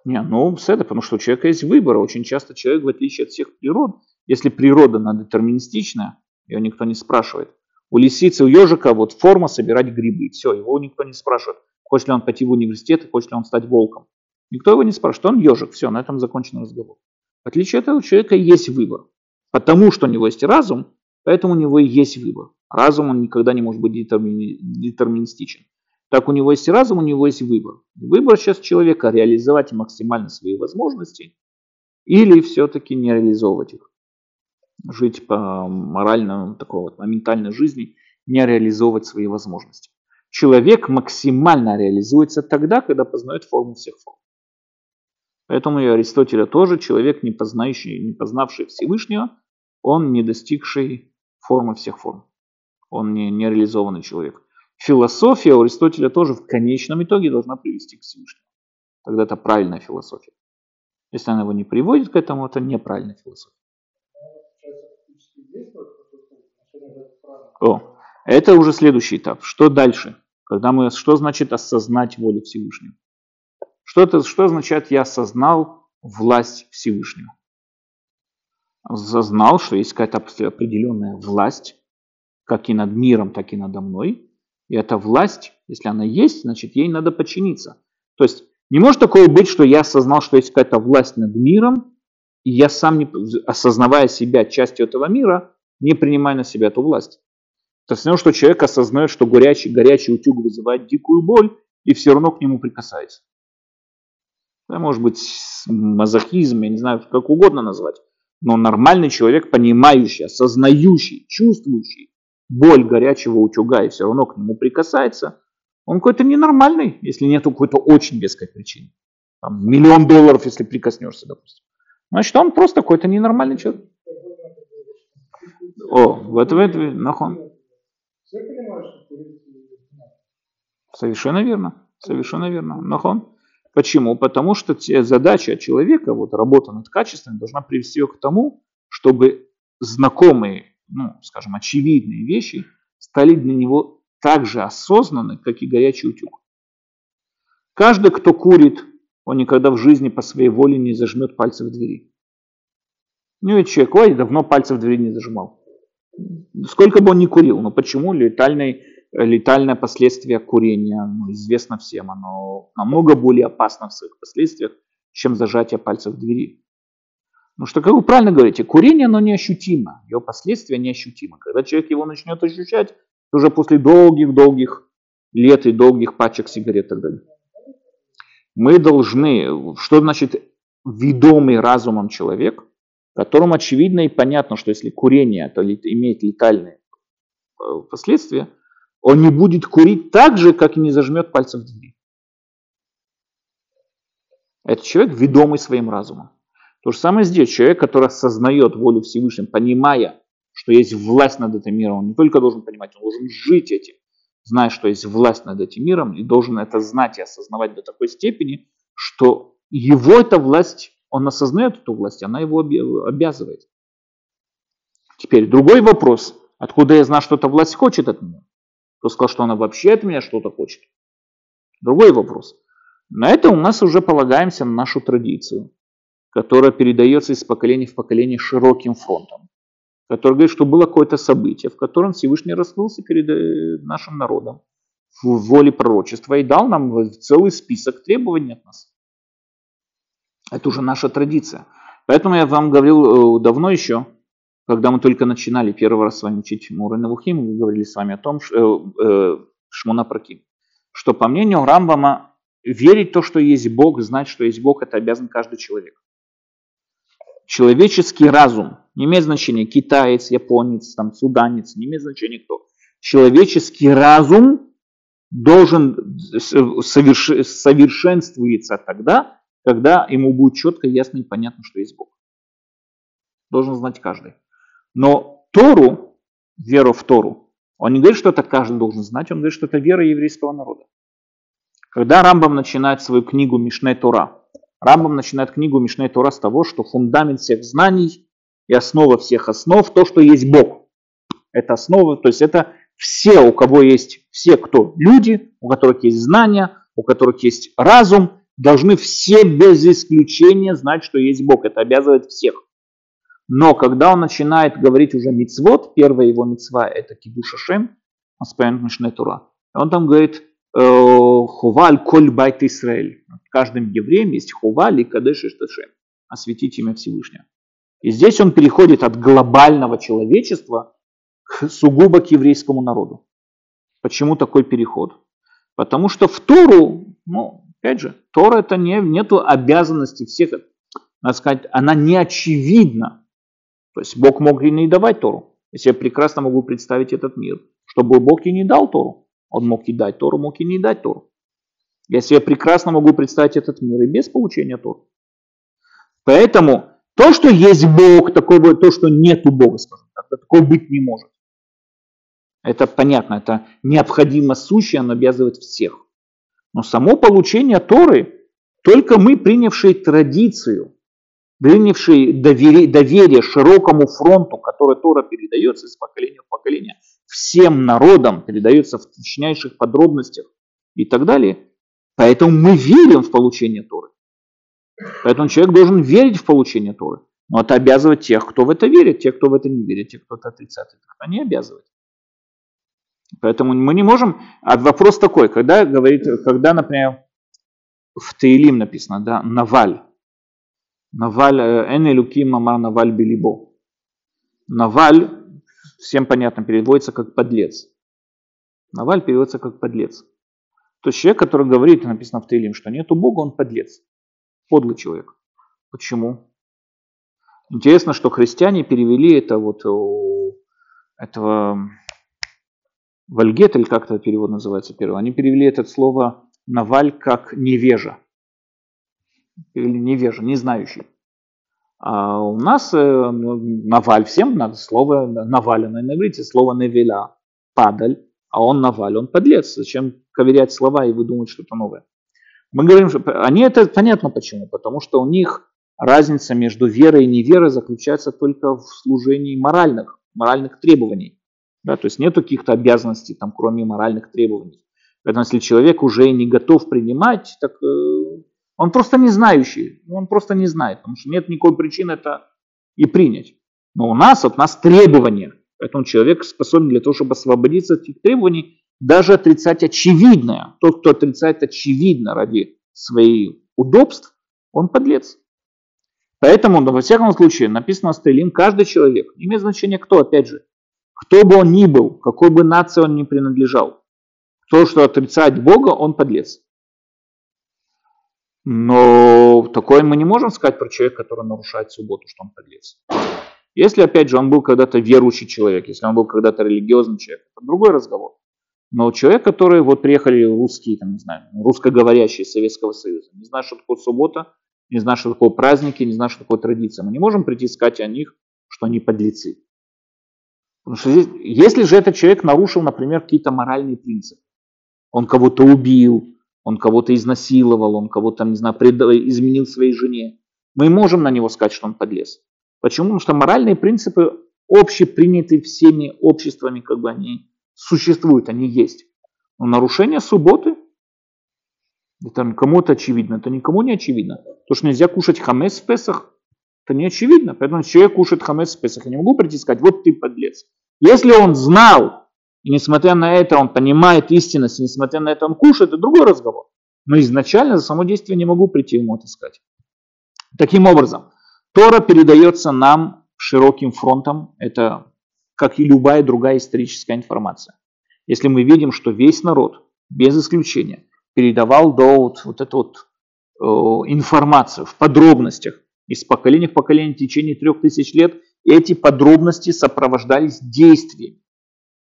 Не, ну, с это, потому что у человека есть выбор. Очень часто человек, в отличие от всех природ, если природа она детерминистичная, ее никто не спрашивает. У лисицы, у ежика вот форма собирать грибы. Все, его никто не спрашивает, хочет ли он пойти в университет, хочет ли он стать волком. Никто его не спрашивает, он ежик, все, на этом закончен разговор. В отличие от этого, человека есть выбор. Потому что у него есть разум, поэтому у него и есть выбор. Разум он никогда не может быть детерминистичен. Так у него есть разум, у него есть выбор. Выбор сейчас человека реализовать максимально свои возможности или все-таки не реализовывать их. Жить по морально, такой вот моментальной жизни, не реализовывать свои возможности. Человек максимально реализуется тогда, когда познает форму всех форм. Поэтому и Аристотеля тоже человек, не, познающий, не познавший Всевышнего, он не достигший формы всех форм. Он не, не реализованный человек. Философия у Аристотеля тоже в конечном итоге должна привести к Всевышнему. Тогда это правильная философия. Если она его не приводит к этому, это неправильная философия. О, это уже следующий этап. Что дальше? Когда мы, что значит осознать волю Всевышнего? Что, это, что означает я осознал власть Всевышнего? Осознал, что есть какая-то определенная власть, как и над миром, так и надо мной. И эта власть, если она есть, значит ей надо подчиниться. То есть не может такое быть, что я осознал, что есть какая-то власть над миром, и я сам, не, осознавая себя частью этого мира, не принимаю на себя эту власть. Это все равно, что человек осознает, что горячий, горячий утюг вызывает дикую боль, и все равно к нему прикасается. Это может быть мазохизм, я не знаю, как угодно назвать. Но нормальный человек, понимающий, осознающий, чувствующий боль горячего утюга и все равно к нему прикасается, он какой-то ненормальный, если нет какой-то очень веской причины. Там, миллион долларов, если прикоснешься, допустим. Значит, он просто какой-то ненормальный человек. О, в этом, в этом, нахон. Совершенно верно. Совершенно верно. Нахон. Почему? Потому что задача человека, вот работа над качеством, должна привести его к тому, чтобы знакомые, ну, скажем, очевидные вещи стали для него так же осознанны, как и горячий утюг. Каждый, кто курит, он никогда в жизни по своей воле не зажмет пальцы в двери. Ну и человек, ой, давно пальцы в двери не зажимал. Сколько бы он ни курил, но почему летальный, летальное последствие курения ну, известно всем, оно намного более опасно в своих последствиях, чем зажатие пальцев в двери. Ну что, как вы правильно говорите, курение, оно неощутимо, его последствия неощутимы. Когда человек его начнет ощущать, уже после долгих-долгих лет и долгих пачек сигарет и так далее. Мы должны, что значит ведомый разумом человек, которому очевидно и понятно, что если курение это имеет летальные э, последствия, он не будет курить так же, как и не зажмет пальцем в двери. Это человек, ведомый своим разумом. То же самое здесь. Человек, который осознает волю Всевышнего, понимая, что есть власть над этим миром. Он не только должен понимать, он должен жить этим, зная, что есть власть над этим миром, и должен это знать и осознавать до такой степени, что его эта власть, он осознает эту власть, она его обязывает. Теперь другой вопрос. Откуда я знаю, что эта власть хочет от меня? Кто сказал, что она вообще от меня что-то хочет? Другой вопрос. На это у нас уже полагаемся на нашу традицию, которая передается из поколения в поколение широким фронтом который говорит, что было какое-то событие, в котором Всевышний раскрылся перед э, нашим народом в воле пророчества и дал нам целый список требований от нас. Это уже наша традиция. Поэтому я вам говорил э, давно еще, когда мы только начинали первый раз с вами учить Муры Навухим, мы говорили с вами о том, что, э, э, Шмона Праким, что по мнению Рамбама, верить в то, что есть Бог, знать, что есть Бог, это обязан каждый человек. Человеческий разум, не имеет значения китаец, японец, там, суданец, не имеет значения кто. Человеческий разум должен соверш... совершенствуется тогда, когда ему будет четко, ясно и понятно, что есть Бог. Должен знать каждый. Но Тору, веру в Тору, он не говорит, что это каждый должен знать, он говорит, что это вера еврейского народа. Когда Рамбам начинает свою книгу Мишне Тора, Рамбам начинает книгу Мишней Тора с того, что фундамент всех знаний и основа всех основ то, что есть Бог. Это основа, то есть это все, у кого есть, все, кто люди, у которых есть знания, у которых есть разум, должны все без исключения знать, что есть Бог. Это обязывает всех. Но когда он начинает говорить уже мицвод, первая его мицва это кидуша шем, Тора, он там говорит, Э, Хуваль коль байт Исраэль. Каждым евреем есть хуваль и кадеш ишташем. Осветить имя Всевышнего. И здесь он переходит от глобального человечества к сугубо к еврейскому народу. Почему такой переход? Потому что в Тору, ну, опять же, Тора это не, нету обязанности всех, надо сказать, она не очевидна. То есть Бог мог и не давать Тору. Если я прекрасно могу представить этот мир, чтобы Бог и не дал Тору. Он мог и дать Тору, мог и не дать Тору. Я себе прекрасно могу представить этот мир и без получения Торы. Поэтому то, что есть Бог, такого, то, что нету Бога, скажем так, такого быть не может. Это понятно, это необходимо сущее, оно обязывает всех. Но само получение Торы, только мы, принявшие традицию, принявшие доверие, доверие широкому фронту, который Тора передается из поколения в поколение, всем народам передается в точнейших подробностях и так далее. Поэтому мы верим в получение Торы. Поэтому человек должен верить в получение Торы. Но это обязывает тех, кто в это верит, тех, кто в это не верит, тех, кто это отрицает. Это не обязывает. Поэтому мы не можем... А вопрос такой, когда говорит, когда, например, в Таилим написано, да, Наваль. Наваль, э, эн элюким мама Наваль билибо. Наваль, всем понятно, переводится как подлец. Наваль переводится как подлец. То есть человек, который говорит, написано в Таилим, что нету Бога, он подлец. Подлый человек. Почему? Интересно, что христиане перевели это вот у этого Вальгет, или как это перевод называется первый, они перевели это слово Наваль как невежа. Или невежа, не знающий. А у нас э, Наваль, всем надо слово Навалина на иврите, слово Невеля, падаль, а он Наваль, он подлец. Зачем коверять слова и выдумывать что-то новое? Мы говорим, что они это понятно почему, потому что у них разница между верой и неверой заключается только в служении моральных, моральных требований. Да, то есть нет каких-то обязанностей, там, кроме моральных требований. Поэтому если человек уже не готов принимать, так э, он просто не знающий, он просто не знает, потому что нет никакой причины это и принять. Но у нас, от нас требования, поэтому человек способен для того, чтобы освободиться от этих требований, даже отрицать очевидное. Тот, кто отрицает очевидно ради своих удобств, он подлец. Поэтому, во всяком случае, написано Стелим, каждый человек, не имеет значения кто, опять же, кто бы он ни был, какой бы нации он ни принадлежал, то, что отрицать Бога, он подлец. Но такое мы не можем сказать про человека, который нарушает субботу, что он подлец. Если, опять же, он был когда-то верующий человек, если он был когда-то религиозный человек, это другой разговор. Но человек, который вот приехали русские, там, не знаю, русскоговорящие из Советского Союза, не знают, что такое суббота, не знают, что такое праздники, не знают, что такое традиция. Мы не можем прийти сказать о них, что они подлецы. Потому что здесь, если же этот человек нарушил, например, какие-то моральные принципы, он кого-то убил, он кого-то изнасиловал, он кого-то, не знаю, предал, изменил своей жене, мы можем на него сказать, что он подлез. Почему? Потому что моральные принципы общеприняты всеми обществами, как бы они существуют, они есть. Но нарушение субботы, это кому-то очевидно, это никому не очевидно. То, что нельзя кушать хамес в Песах, это не очевидно. Поэтому человек кушает хамец в Песах. Я не могу прийти и сказать, вот ты подлец. Если он знал, и несмотря на это он понимает истинность, и несмотря на это он кушает, это другой разговор. Но изначально за само действие не могу прийти ему это сказать. Таким образом, Тора передается нам широким фронтом. Это как и любая другая историческая информация. Если мы видим, что весь народ, без исключения, передавал до вот, вот эту вот э, информацию в подробностях из поколения в поколение в течение трех тысяч лет эти подробности сопровождались действиями.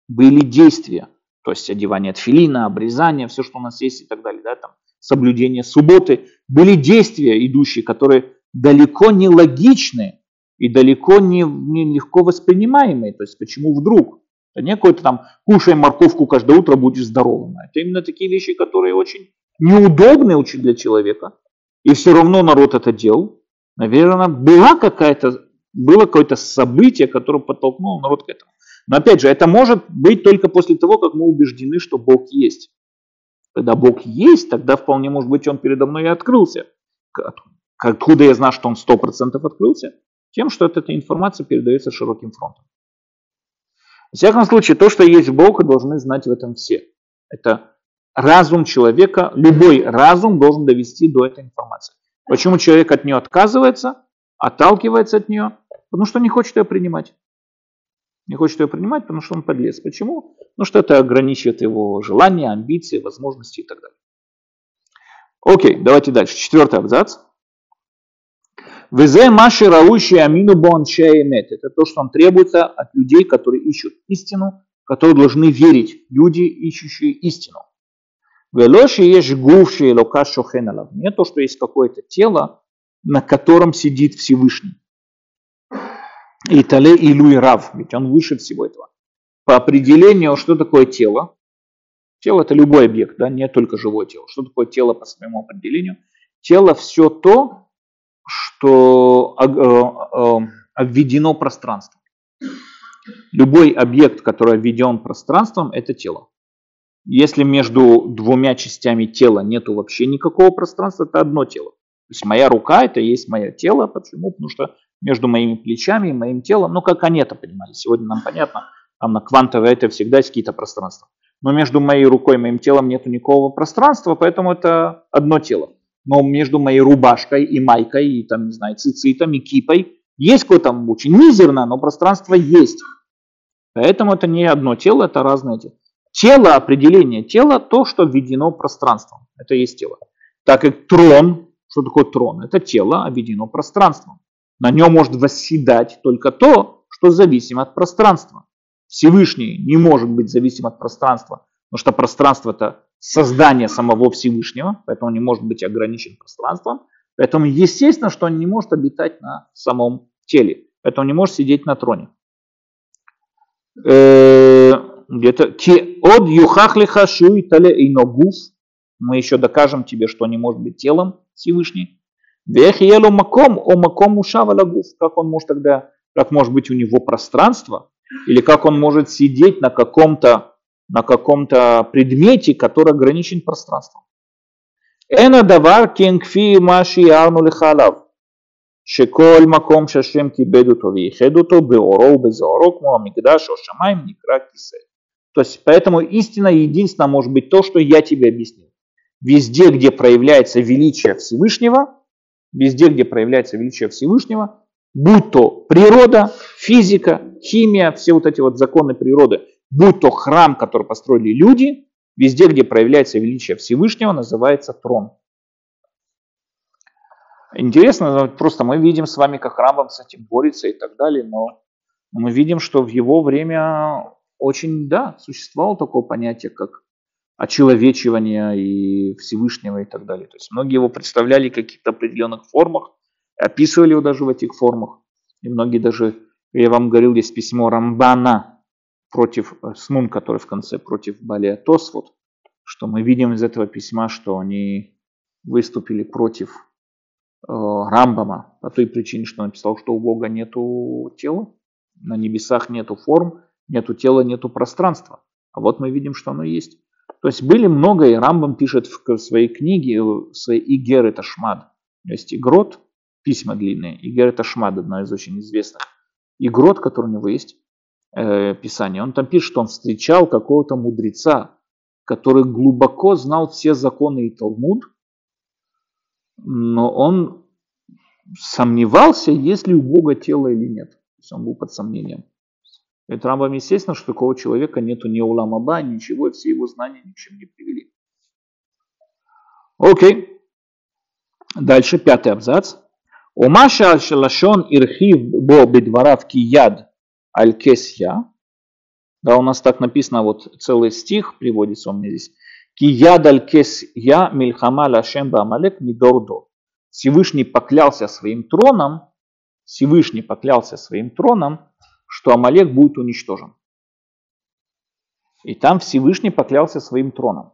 Были действия, то есть одевание тфилина, обрезание, все, что у нас есть и так далее, да, там, соблюдение субботы. Были действия, идущие, которые далеко не логичны и далеко не, не легко воспринимаемые. То есть почему вдруг? Это не какой-то там кушай морковку каждое утро, будешь здоровым. Это именно такие вещи, которые очень неудобны для человека. И все равно народ это делал. Наверное, была какая-то, было какое-то событие, которое подтолкнуло народ к этому. Но опять же, это может быть только после того, как мы убеждены, что Бог есть. Когда Бог есть, тогда вполне может быть, Он передо мной и открылся. Откуда я знаю, что Он 100% открылся? Тем, что эта информация передается широким фронтом. В всяком случае, то, что есть Бог, должны знать в этом все. Это разум человека, любой разум должен довести до этой информации. Почему человек от нее отказывается, отталкивается от нее? Потому что не хочет ее принимать. Не хочет ее принимать, потому что он подлец. Почему? Потому что это ограничивает его желания, амбиции, возможности и так далее. Окей, давайте дальше. Четвертый абзац. Везе маши раущи амину бон Это то, что он требуется от людей, которые ищут истину, которые должны верить. Люди, ищущие истину. Велоши есть гуфши лока шохеналав. Не то, что есть какое-то тело, на котором сидит Всевышний. И Тале Илуй Рав, ведь он выше всего этого. По определению, что такое тело? Тело это любой объект, да, не только живое тело. Что такое тело по своему определению? Тело все то, что э, э, обведено пространством. Любой объект, который обведен пространством, это тело. Если между двумя частями тела нету вообще никакого пространства, это одно тело. То есть моя рука это есть мое тело. Почему? Потому что между моими плечами и моим телом, ну как они это понимали, сегодня нам понятно, там на квантовой это всегда есть какие-то пространства. Но между моей рукой и моим телом нету никакого пространства, поэтому это одно тело. Но между моей рубашкой и майкой, и там, не знаю, цицитом, и кипой, есть какое-то очень мизерно, но пространство есть. Поэтому это не одно тело, это разные тела. Тело, определение тела, то, что введено пространством. Это есть тело. Так как трон, что такое трон? Это тело, обведено пространством. На нем может восседать только то, что зависимо от пространства. Всевышний не может быть зависим от пространства, потому что пространство это создание самого Всевышнего, поэтому он не может быть ограничен пространством. Поэтому естественно, что он не может обитать на самом теле, поэтому не может сидеть на троне. Э, где-то от юхахлиха шуй тале иногуф. Мы еще докажем тебе, что не может быть телом Всевышний. Вехиелу маком, о маком ушава лагуф. Как он может тогда, как может быть у него пространство, или как он может сидеть на каком-то на каком-то предмете, который ограничен пространством. Эна давар кенкфи маши арну лихалав. שכל מקום שהשם כיבד אותו וייחד אותו באורו ובזוהרו כמו המקדש או שמיים נקרא כיסא. То есть, поэтому истина единственная может быть то, что я тебе объяснил. Везде, где проявляется величие Всевышнего, везде, где проявляется величие Всевышнего, будь то природа, физика, химия, все вот эти вот законы природы, будь то храм, который построили люди, везде, где проявляется величие Всевышнего, называется трон. Интересно, просто мы видим с вами, как Рамбам с этим борется и так далее, но мы видим, что в его время очень, да, существовало такое понятие, как очеловечивание и Всевышнего и так далее. То есть многие его представляли в каких-то определенных формах, описывали его даже в этих формах. И многие даже, я вам говорил, есть письмо Рамбана против э, Смун, который в конце против Балия Тосфот, что мы видим из этого письма, что они выступили против Э, Рамбама по той причине, что написал, что у Бога нету тела, на небесах нету форм, нету тела, нету пространства. А вот мы видим, что оно есть. То есть были много, и Рамбам пишет в своей книге, в своей Игер это Шмад. Есть Игрот, письма длинные, Игер это Шмад, одна из очень известных. Игрот, который у него есть, э, писание, он там пишет, что он встречал какого-то мудреца, который глубоко знал все законы и Талмуд, но он сомневался, есть ли у Бога тело или нет. То есть он был под сомнением. Это Рамбам, естественно, что такого человека нету ни уламаба, ничего, и все его знания ни к чему не привели. Окей. Дальше, пятый абзац. Умаша шалашон ирхив бо бедварав кияд аль кесья. Да, у нас так написано, вот целый стих приводится у меня здесь. Кияд аль кес я мильхама лашем бамалек мидордо. Всевышний поклялся своим троном, Всевышний поклялся своим троном, что Амалек будет уничтожен. И там Всевышний поклялся своим троном.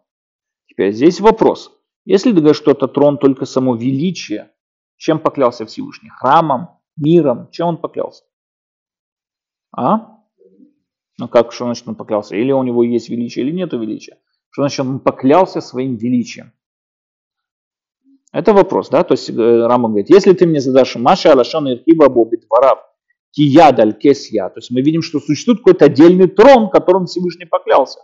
Теперь здесь вопрос. Если ты говоришь, что это трон только само величие, чем поклялся Всевышний? Храмом, миром? Чем он поклялся? А? Ну как, что значит он поклялся? Или у него есть величие, или нет величия? Что значит он поклялся своим величием? Это вопрос, да? То есть э, Рамбам говорит, если ты мне задашь Маша Алашон Ирхиба Бобит Варав Кияд Аль Кесья, то есть мы видим, что существует какой-то отдельный трон, которым Всевышний поклялся.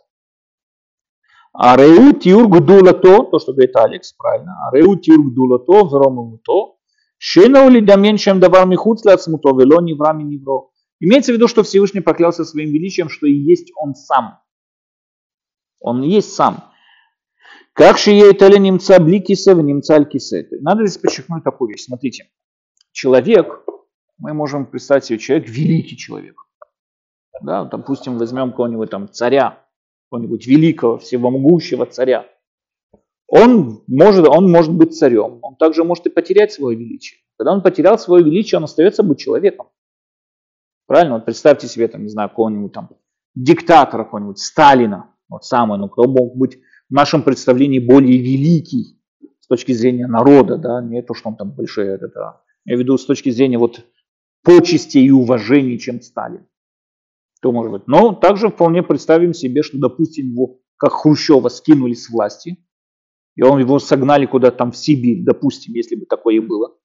А Реу Тиург Дулато, то, что говорит Алекс, правильно, а Реу Тиург Дулато, Вромумуто, Шена Улидамен Чем Давар Михуц Лацмуто, Вело Неврами Невро. Имеется в виду, что Всевышний поклялся своим величием, что и есть он сам. Он есть сам. Как же ей тали немца бликиса в немца алькисе. Надо здесь подчеркнуть такую вещь. Смотрите, человек, мы можем представить себе человек, великий человек. Да, допустим, возьмем кого-нибудь там царя, какого-нибудь великого, всемогущего царя. Он может, он может быть царем, он также может и потерять свое величие. Когда он потерял свое величие, он остается быть человеком. Правильно? Вот представьте себе, там, не знаю, какого-нибудь там диктатора, какого-нибудь Сталина, вот самый, ну, кто мог быть в нашем представлении более великий с точки зрения народа, да, не то, что он там большой, это, да. я веду с точки зрения вот почести и уважения, чем Сталин. То может быть. Но также вполне представим себе, что, допустим, его, как Хрущева, скинули с власти, и он его согнали куда-то там в Сибирь, допустим, если бы такое и было.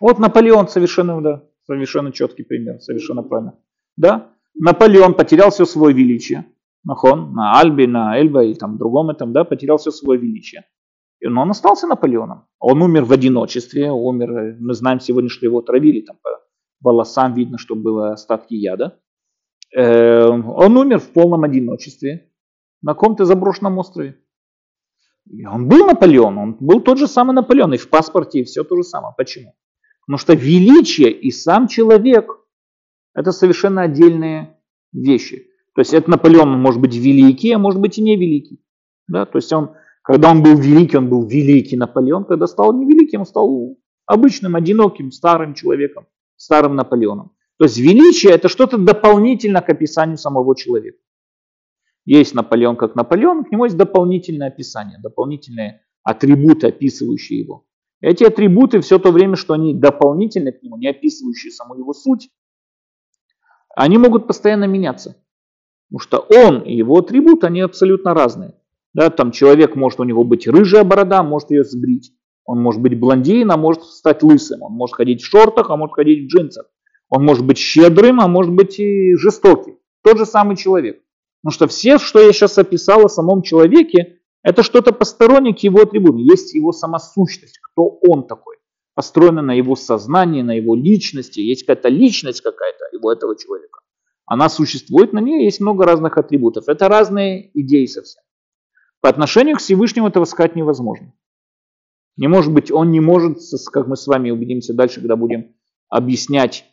Вот Наполеон совершенно, да, совершенно четкий пример, совершенно правильно. Да, Наполеон потерял все свое величие. Нахон, на Альбе, на Эльба и там другом этом, да, потерял все свое величие. Но он остался Наполеоном. Он умер в одиночестве, умер, мы знаем сегодня, что его травили, там по волосам видно, что было остатки яда. Эм, он умер в полном одиночестве на каком-то заброшенном острове. Он был Наполеон, он был тот же самый Наполеон, и в паспорте, и все то же самое. Почему? Потому что величие и сам человек – это совершенно отдельные вещи. То есть это Наполеон может быть великий, а может быть и не великий. Да? То есть он, когда он был великий, он был великий Наполеон. Когда стал невеликим, он стал обычным, одиноким, старым человеком, старым Наполеоном. То есть величие это что-то дополнительно к описанию самого человека. Есть Наполеон как Наполеон, к нему есть дополнительное описание, дополнительные атрибуты, описывающие его. Эти атрибуты все то время, что они дополнительны к нему, не описывающие саму его суть, они могут постоянно меняться. Потому что он и его атрибуты, они абсолютно разные. Да, там человек может у него быть рыжая борода, может ее сбрить. Он может быть блондин, а может стать лысым. Он может ходить в шортах, а может ходить в джинсах. Он может быть щедрым, а может быть и жестоким. Тот же самый человек. Потому что все, что я сейчас описал о самом человеке, это что-то постороннее к его атрибутам. Есть его сама сущность, кто он такой. Построено на его сознании, на его личности. Есть какая-то личность какая-то его этого человека. Она существует, на ней есть много разных атрибутов. Это разные идеи совсем. По отношению к Всевышнему этого сказать невозможно. Не может быть, он не может, как мы с вами убедимся дальше, когда будем объяснять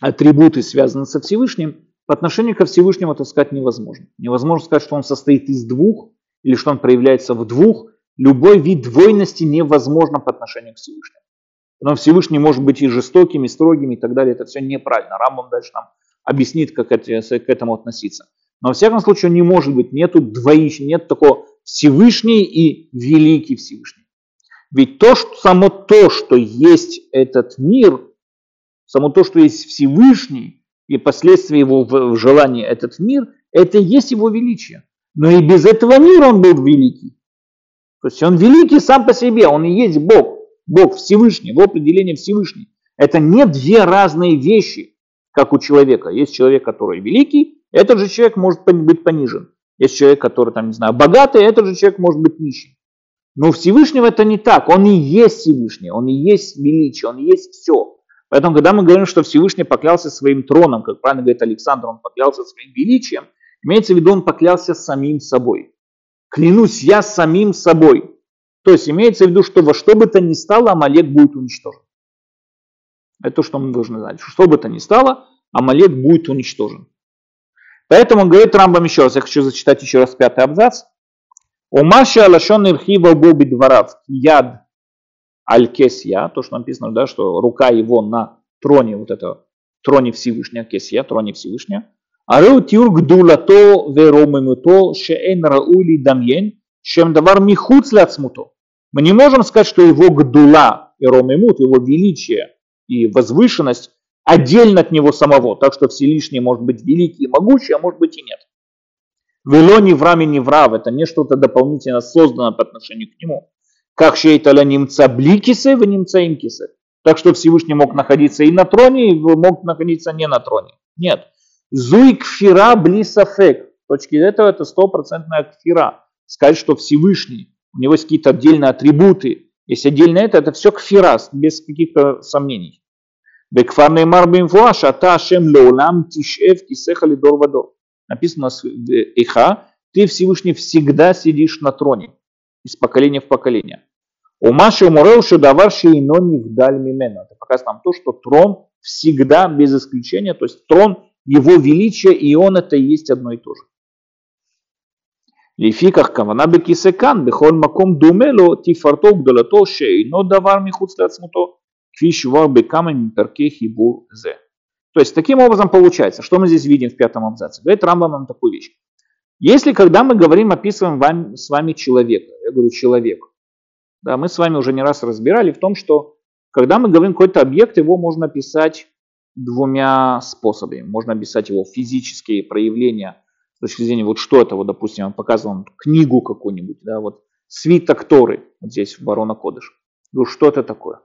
атрибуты, связанные со Всевышним, по отношению ко Всевышнему это сказать невозможно. Невозможно сказать, что он состоит из двух, или что он проявляется в двух. Любой вид двойности невозможно по отношению к Всевышнему. Но Всевышний может быть и жестоким, и строгим, и так далее. Это все неправильно. Рамбам дальше нам объяснит, как к этому относиться. Но во всяком случае не может быть, нету двоич, нет такого Всевышний и Великий Всевышний. Ведь то, что, само то, что есть этот мир, само то, что есть Всевышний, и последствия его в желании этот мир, это и есть его величие. Но и без этого мира он был великий. То есть он великий сам по себе, он и есть Бог. Бог Всевышний, его определение Всевышний. Это не две разные вещи, как у человека. Есть человек, который великий, этот же человек может быть понижен. Есть человек, который, там, не знаю, богатый, этот же человек может быть нищим. Но у Всевышнего это не так. Он и есть Всевышний, он и есть величие, он и есть все. Поэтому, когда мы говорим, что Всевышний поклялся своим троном, как правильно говорит Александр, он поклялся своим величием, имеется в виду, он поклялся самим собой. Клянусь я самим собой. То есть имеется в виду, что во что бы то ни стало, Амалек будет уничтожен. Это то, что мы должны знать. Что бы то ни стало, Амалек будет уничтожен. Поэтому говорит Рамбам еще раз, я хочу зачитать еще раз пятый абзац. Умаша алашон ирхива боби дворав яд Аль-Кесья, то, что написано, да, что рука его на троне, вот это, троне Всевышнего, Кесья, троне Всевышнего. Ареу тиур гдулато веромимуто шеэн раули дамьен, чем давар михуц ляцмуто. Мы не можем сказать, что его гдула и ромимут, его величие и возвышенность отдельно от него самого, так что Всевышний может быть великий и могучий, а может быть и нет. Вело ни в раме ни в рав, это не что-то дополнительно создано по отношению к нему. Как шейталя немца бликисы, в немца имкисы. Так что Всевышний мог находиться и на троне, и мог находиться не на троне. Нет. Зуй кфира блисафек. С точки этого это стопроцентная кфира. Сказать, что Всевышний, у него есть какие-то отдельные атрибуты. Если отдельно это, это все кфира, без каких-то сомнений. Бекфар Неймар Бимфуа, Шата Ашем Леулам Тишев Кисеха Лидор Вадор. Написано Иха, ты Всевышний всегда сидишь на троне, из поколения в поколение. У Маши Умурел Шудавар Шейнони вдаль Мимена. Это показывает нам то, что трон всегда, без исключения, то есть трон его величия, и он это и есть одно и то же. Лификах кавана бекисекан, бехоль маком думело, тифарто гдолато шейно давар михуц лацмуто кви шувар бекама миперке хибу зе. То есть, таким образом получается, что мы здесь видим в пятом абзаце. Говорит Рамбам нам такую вещь. Если, когда мы говорим, описываем вам, с вами человека, я говорю человек, да, мы с вами уже не раз разбирали в том, что когда мы говорим какой-то объект, его можно описать двумя способами. Можно описать его физические проявления с точки зрения, вот что это, вот, допустим, он показывал книгу какую-нибудь, да, вот свиток Торы, вот здесь в Барона Кодыш. Ну, что это такое?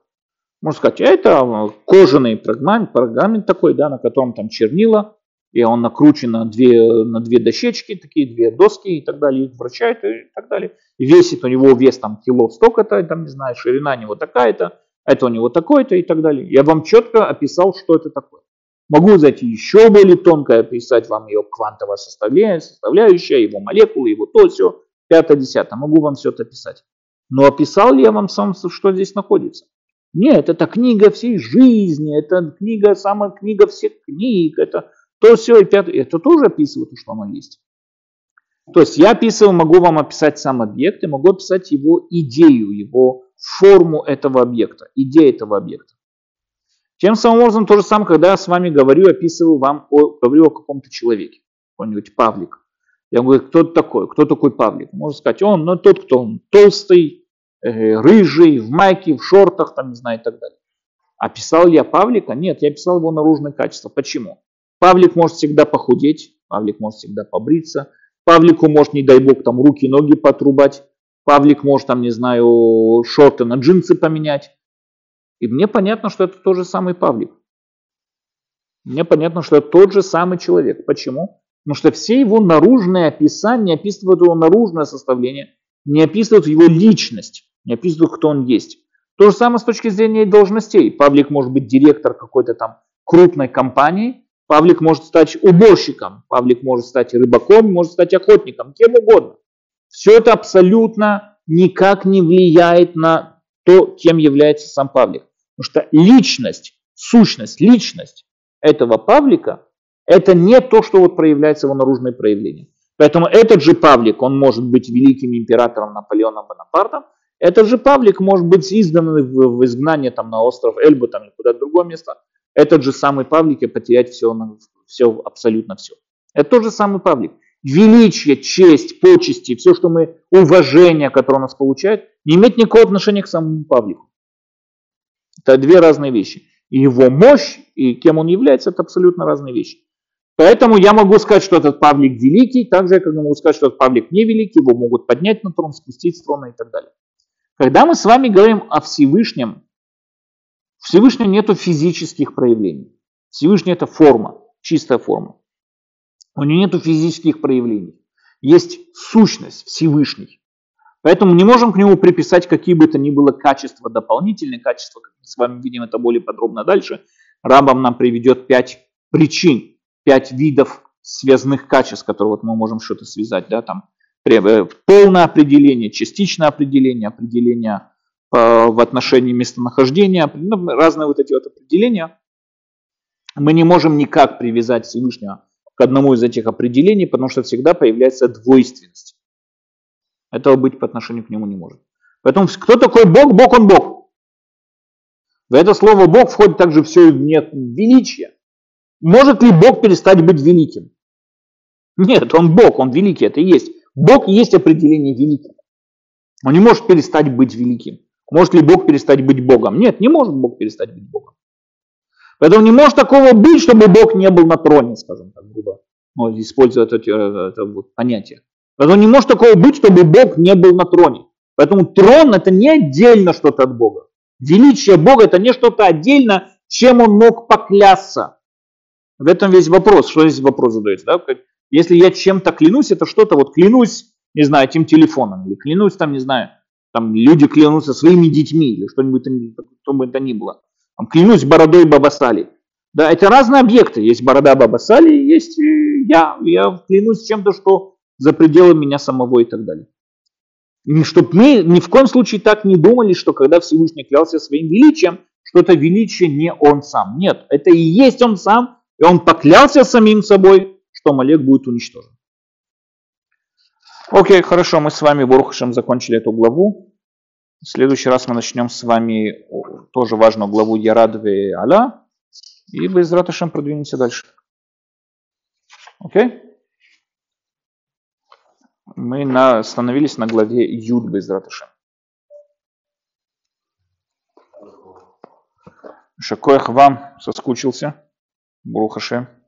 Можно сказать, это кожаный пергамент, пергамент такой, да, на котором там чернила, и он накручен на две, на две дощечки, такие две доски и так далее, их вращает и так далее. И весит у него вес там кило столько-то, там, не знаю, ширина у него такая-то, это у него такое-то и так далее. Я вам четко описал, что это такое. Могу зайти еще более тонко, описать вам ее составляющее, составляющая, его молекулы, его то, все, пятое, десятое. Могу вам все это описать. Но описал ли я вам сам, что здесь находится? Нет, это книга всей жизни, это книга, самая книга всех книг, это то все и пятое. Это тоже описывает, что оно есть. То есть я описываю, могу вам описать сам объект и могу описать его идею, его форму этого объекта, идею этого объекта. Тем самым образом, то же самое, когда я с вами говорю, описываю вам, о, говорю о каком-то человеке, какой-нибудь Павлик. Я говорю, кто такой, кто такой Павлик? Можно сказать, он, ну тот, кто он толстый, рыжий, в майке, в шортах, там, не знаю, и так далее. Описал ли я Павлика? Нет, я описал его наружные качества. Почему? Павлик может всегда похудеть, Павлик может всегда побриться, Павлику может, не дай бог, там руки, ноги потрубать, Павлик может, там, не знаю, шорты на джинсы поменять. И мне понятно, что это тот же самый Павлик. Мне понятно, что это тот же самый человек. Почему? Потому что все его наружные описания описывают его наружное составление, не описывают его личность, не описывают, кто он есть. То же самое с точки зрения должностей. Павлик может быть директор какой-то там крупной компании, Павлик может стать уборщиком, Павлик может стать рыбаком, может стать охотником, кем угодно. Все это абсолютно никак не влияет на то, кем является сам Павлик. Потому что личность, сущность, личность этого Павлика, это не то, что вот проявляется его наружное проявление. Поэтому этот же Павлик, он может быть великим императором Наполеоном Бонапартом, этот же Павлик может быть издан в, в изгнание там, на остров Эльбу там, или куда-то другое место. Этот же самый Павлик и потерять все, все, абсолютно все. Это тот же самый Павлик. Величие, честь, почести, все, что мы, уважение, которое у нас получает, не имеет никакого отношения к самому Павлику. Это две разные вещи. И его мощь, и кем он является, это абсолютно разные вещи. Поэтому я могу сказать, что этот Павлик великий, так же, как я могу сказать, что этот Павлик не великий, его могут поднять на трон, спустить с трона и так далее. Когда мы с вами говорим о Всевышнем, Всевышнем нету физических проявлений. Всевышний это форма, чистая форма. У него нету физических проявлений. Есть сущность Всевышний. Поэтому не можем к нему приписать какие бы то ни было качества, дополнительные качества, как мы с вами видим это более подробно дальше. Рабам нам приведет пять причин, пять видов связанных качеств, которые вот мы можем что-то связать, да, там полное определение, частичное определение, определение э, в отношении местонахождения, ну, разные вот эти вот определения. Мы не можем никак привязать Всевышнего к одному из этих определений, потому что всегда появляется двойственность. Этого быть по отношению к нему не может. Поэтому кто такой Бог? Бог он Бог. В это слово Бог входит также все нет величия. Может ли Бог перестать быть великим? Нет, он Бог, он великий, это и есть. Бог есть определение великим. Он не может перестать быть великим. Может ли Бог перестать быть Богом? Нет, не может Бог перестать быть Богом. Поэтому не может такого быть, чтобы Бог не был на троне, скажем так грубо, ну, используя это, это, это вот понятие. Поэтому не может такого быть, чтобы Бог не был на троне. Поэтому трон это не отдельно что-то от Бога. Величие Бога это не что-то отдельно, чем он мог поклясться. В этом весь вопрос. Что здесь вопрос задается? Да? Если я чем-то клянусь, это что-то, вот клянусь, не знаю, этим телефоном, или клянусь там, не знаю, там люди клянутся своими детьми, или что-нибудь, что бы это ни было. Там, клянусь бородой Бабасали. Да, это разные объекты. Есть борода Бабасали, есть я. Я клянусь чем-то, что за пределы меня самого и так далее. Чтобы мы ни в коем случае так не думали, что когда Всевышний клялся своим величием, что это величие не он сам. Нет, это и есть он сам, и он поклялся самим собой, что Малек будет уничтожен. Окей, хорошо, мы с вами, Бурухашем, закончили эту главу. В следующий раз мы начнем с вами тоже важную главу Ярадве Аля. И без Раташем продвинемся дальше. Окей? Мы на, остановились на главе Юд без Раташем. Шакоях вам соскучился. Бурухаше.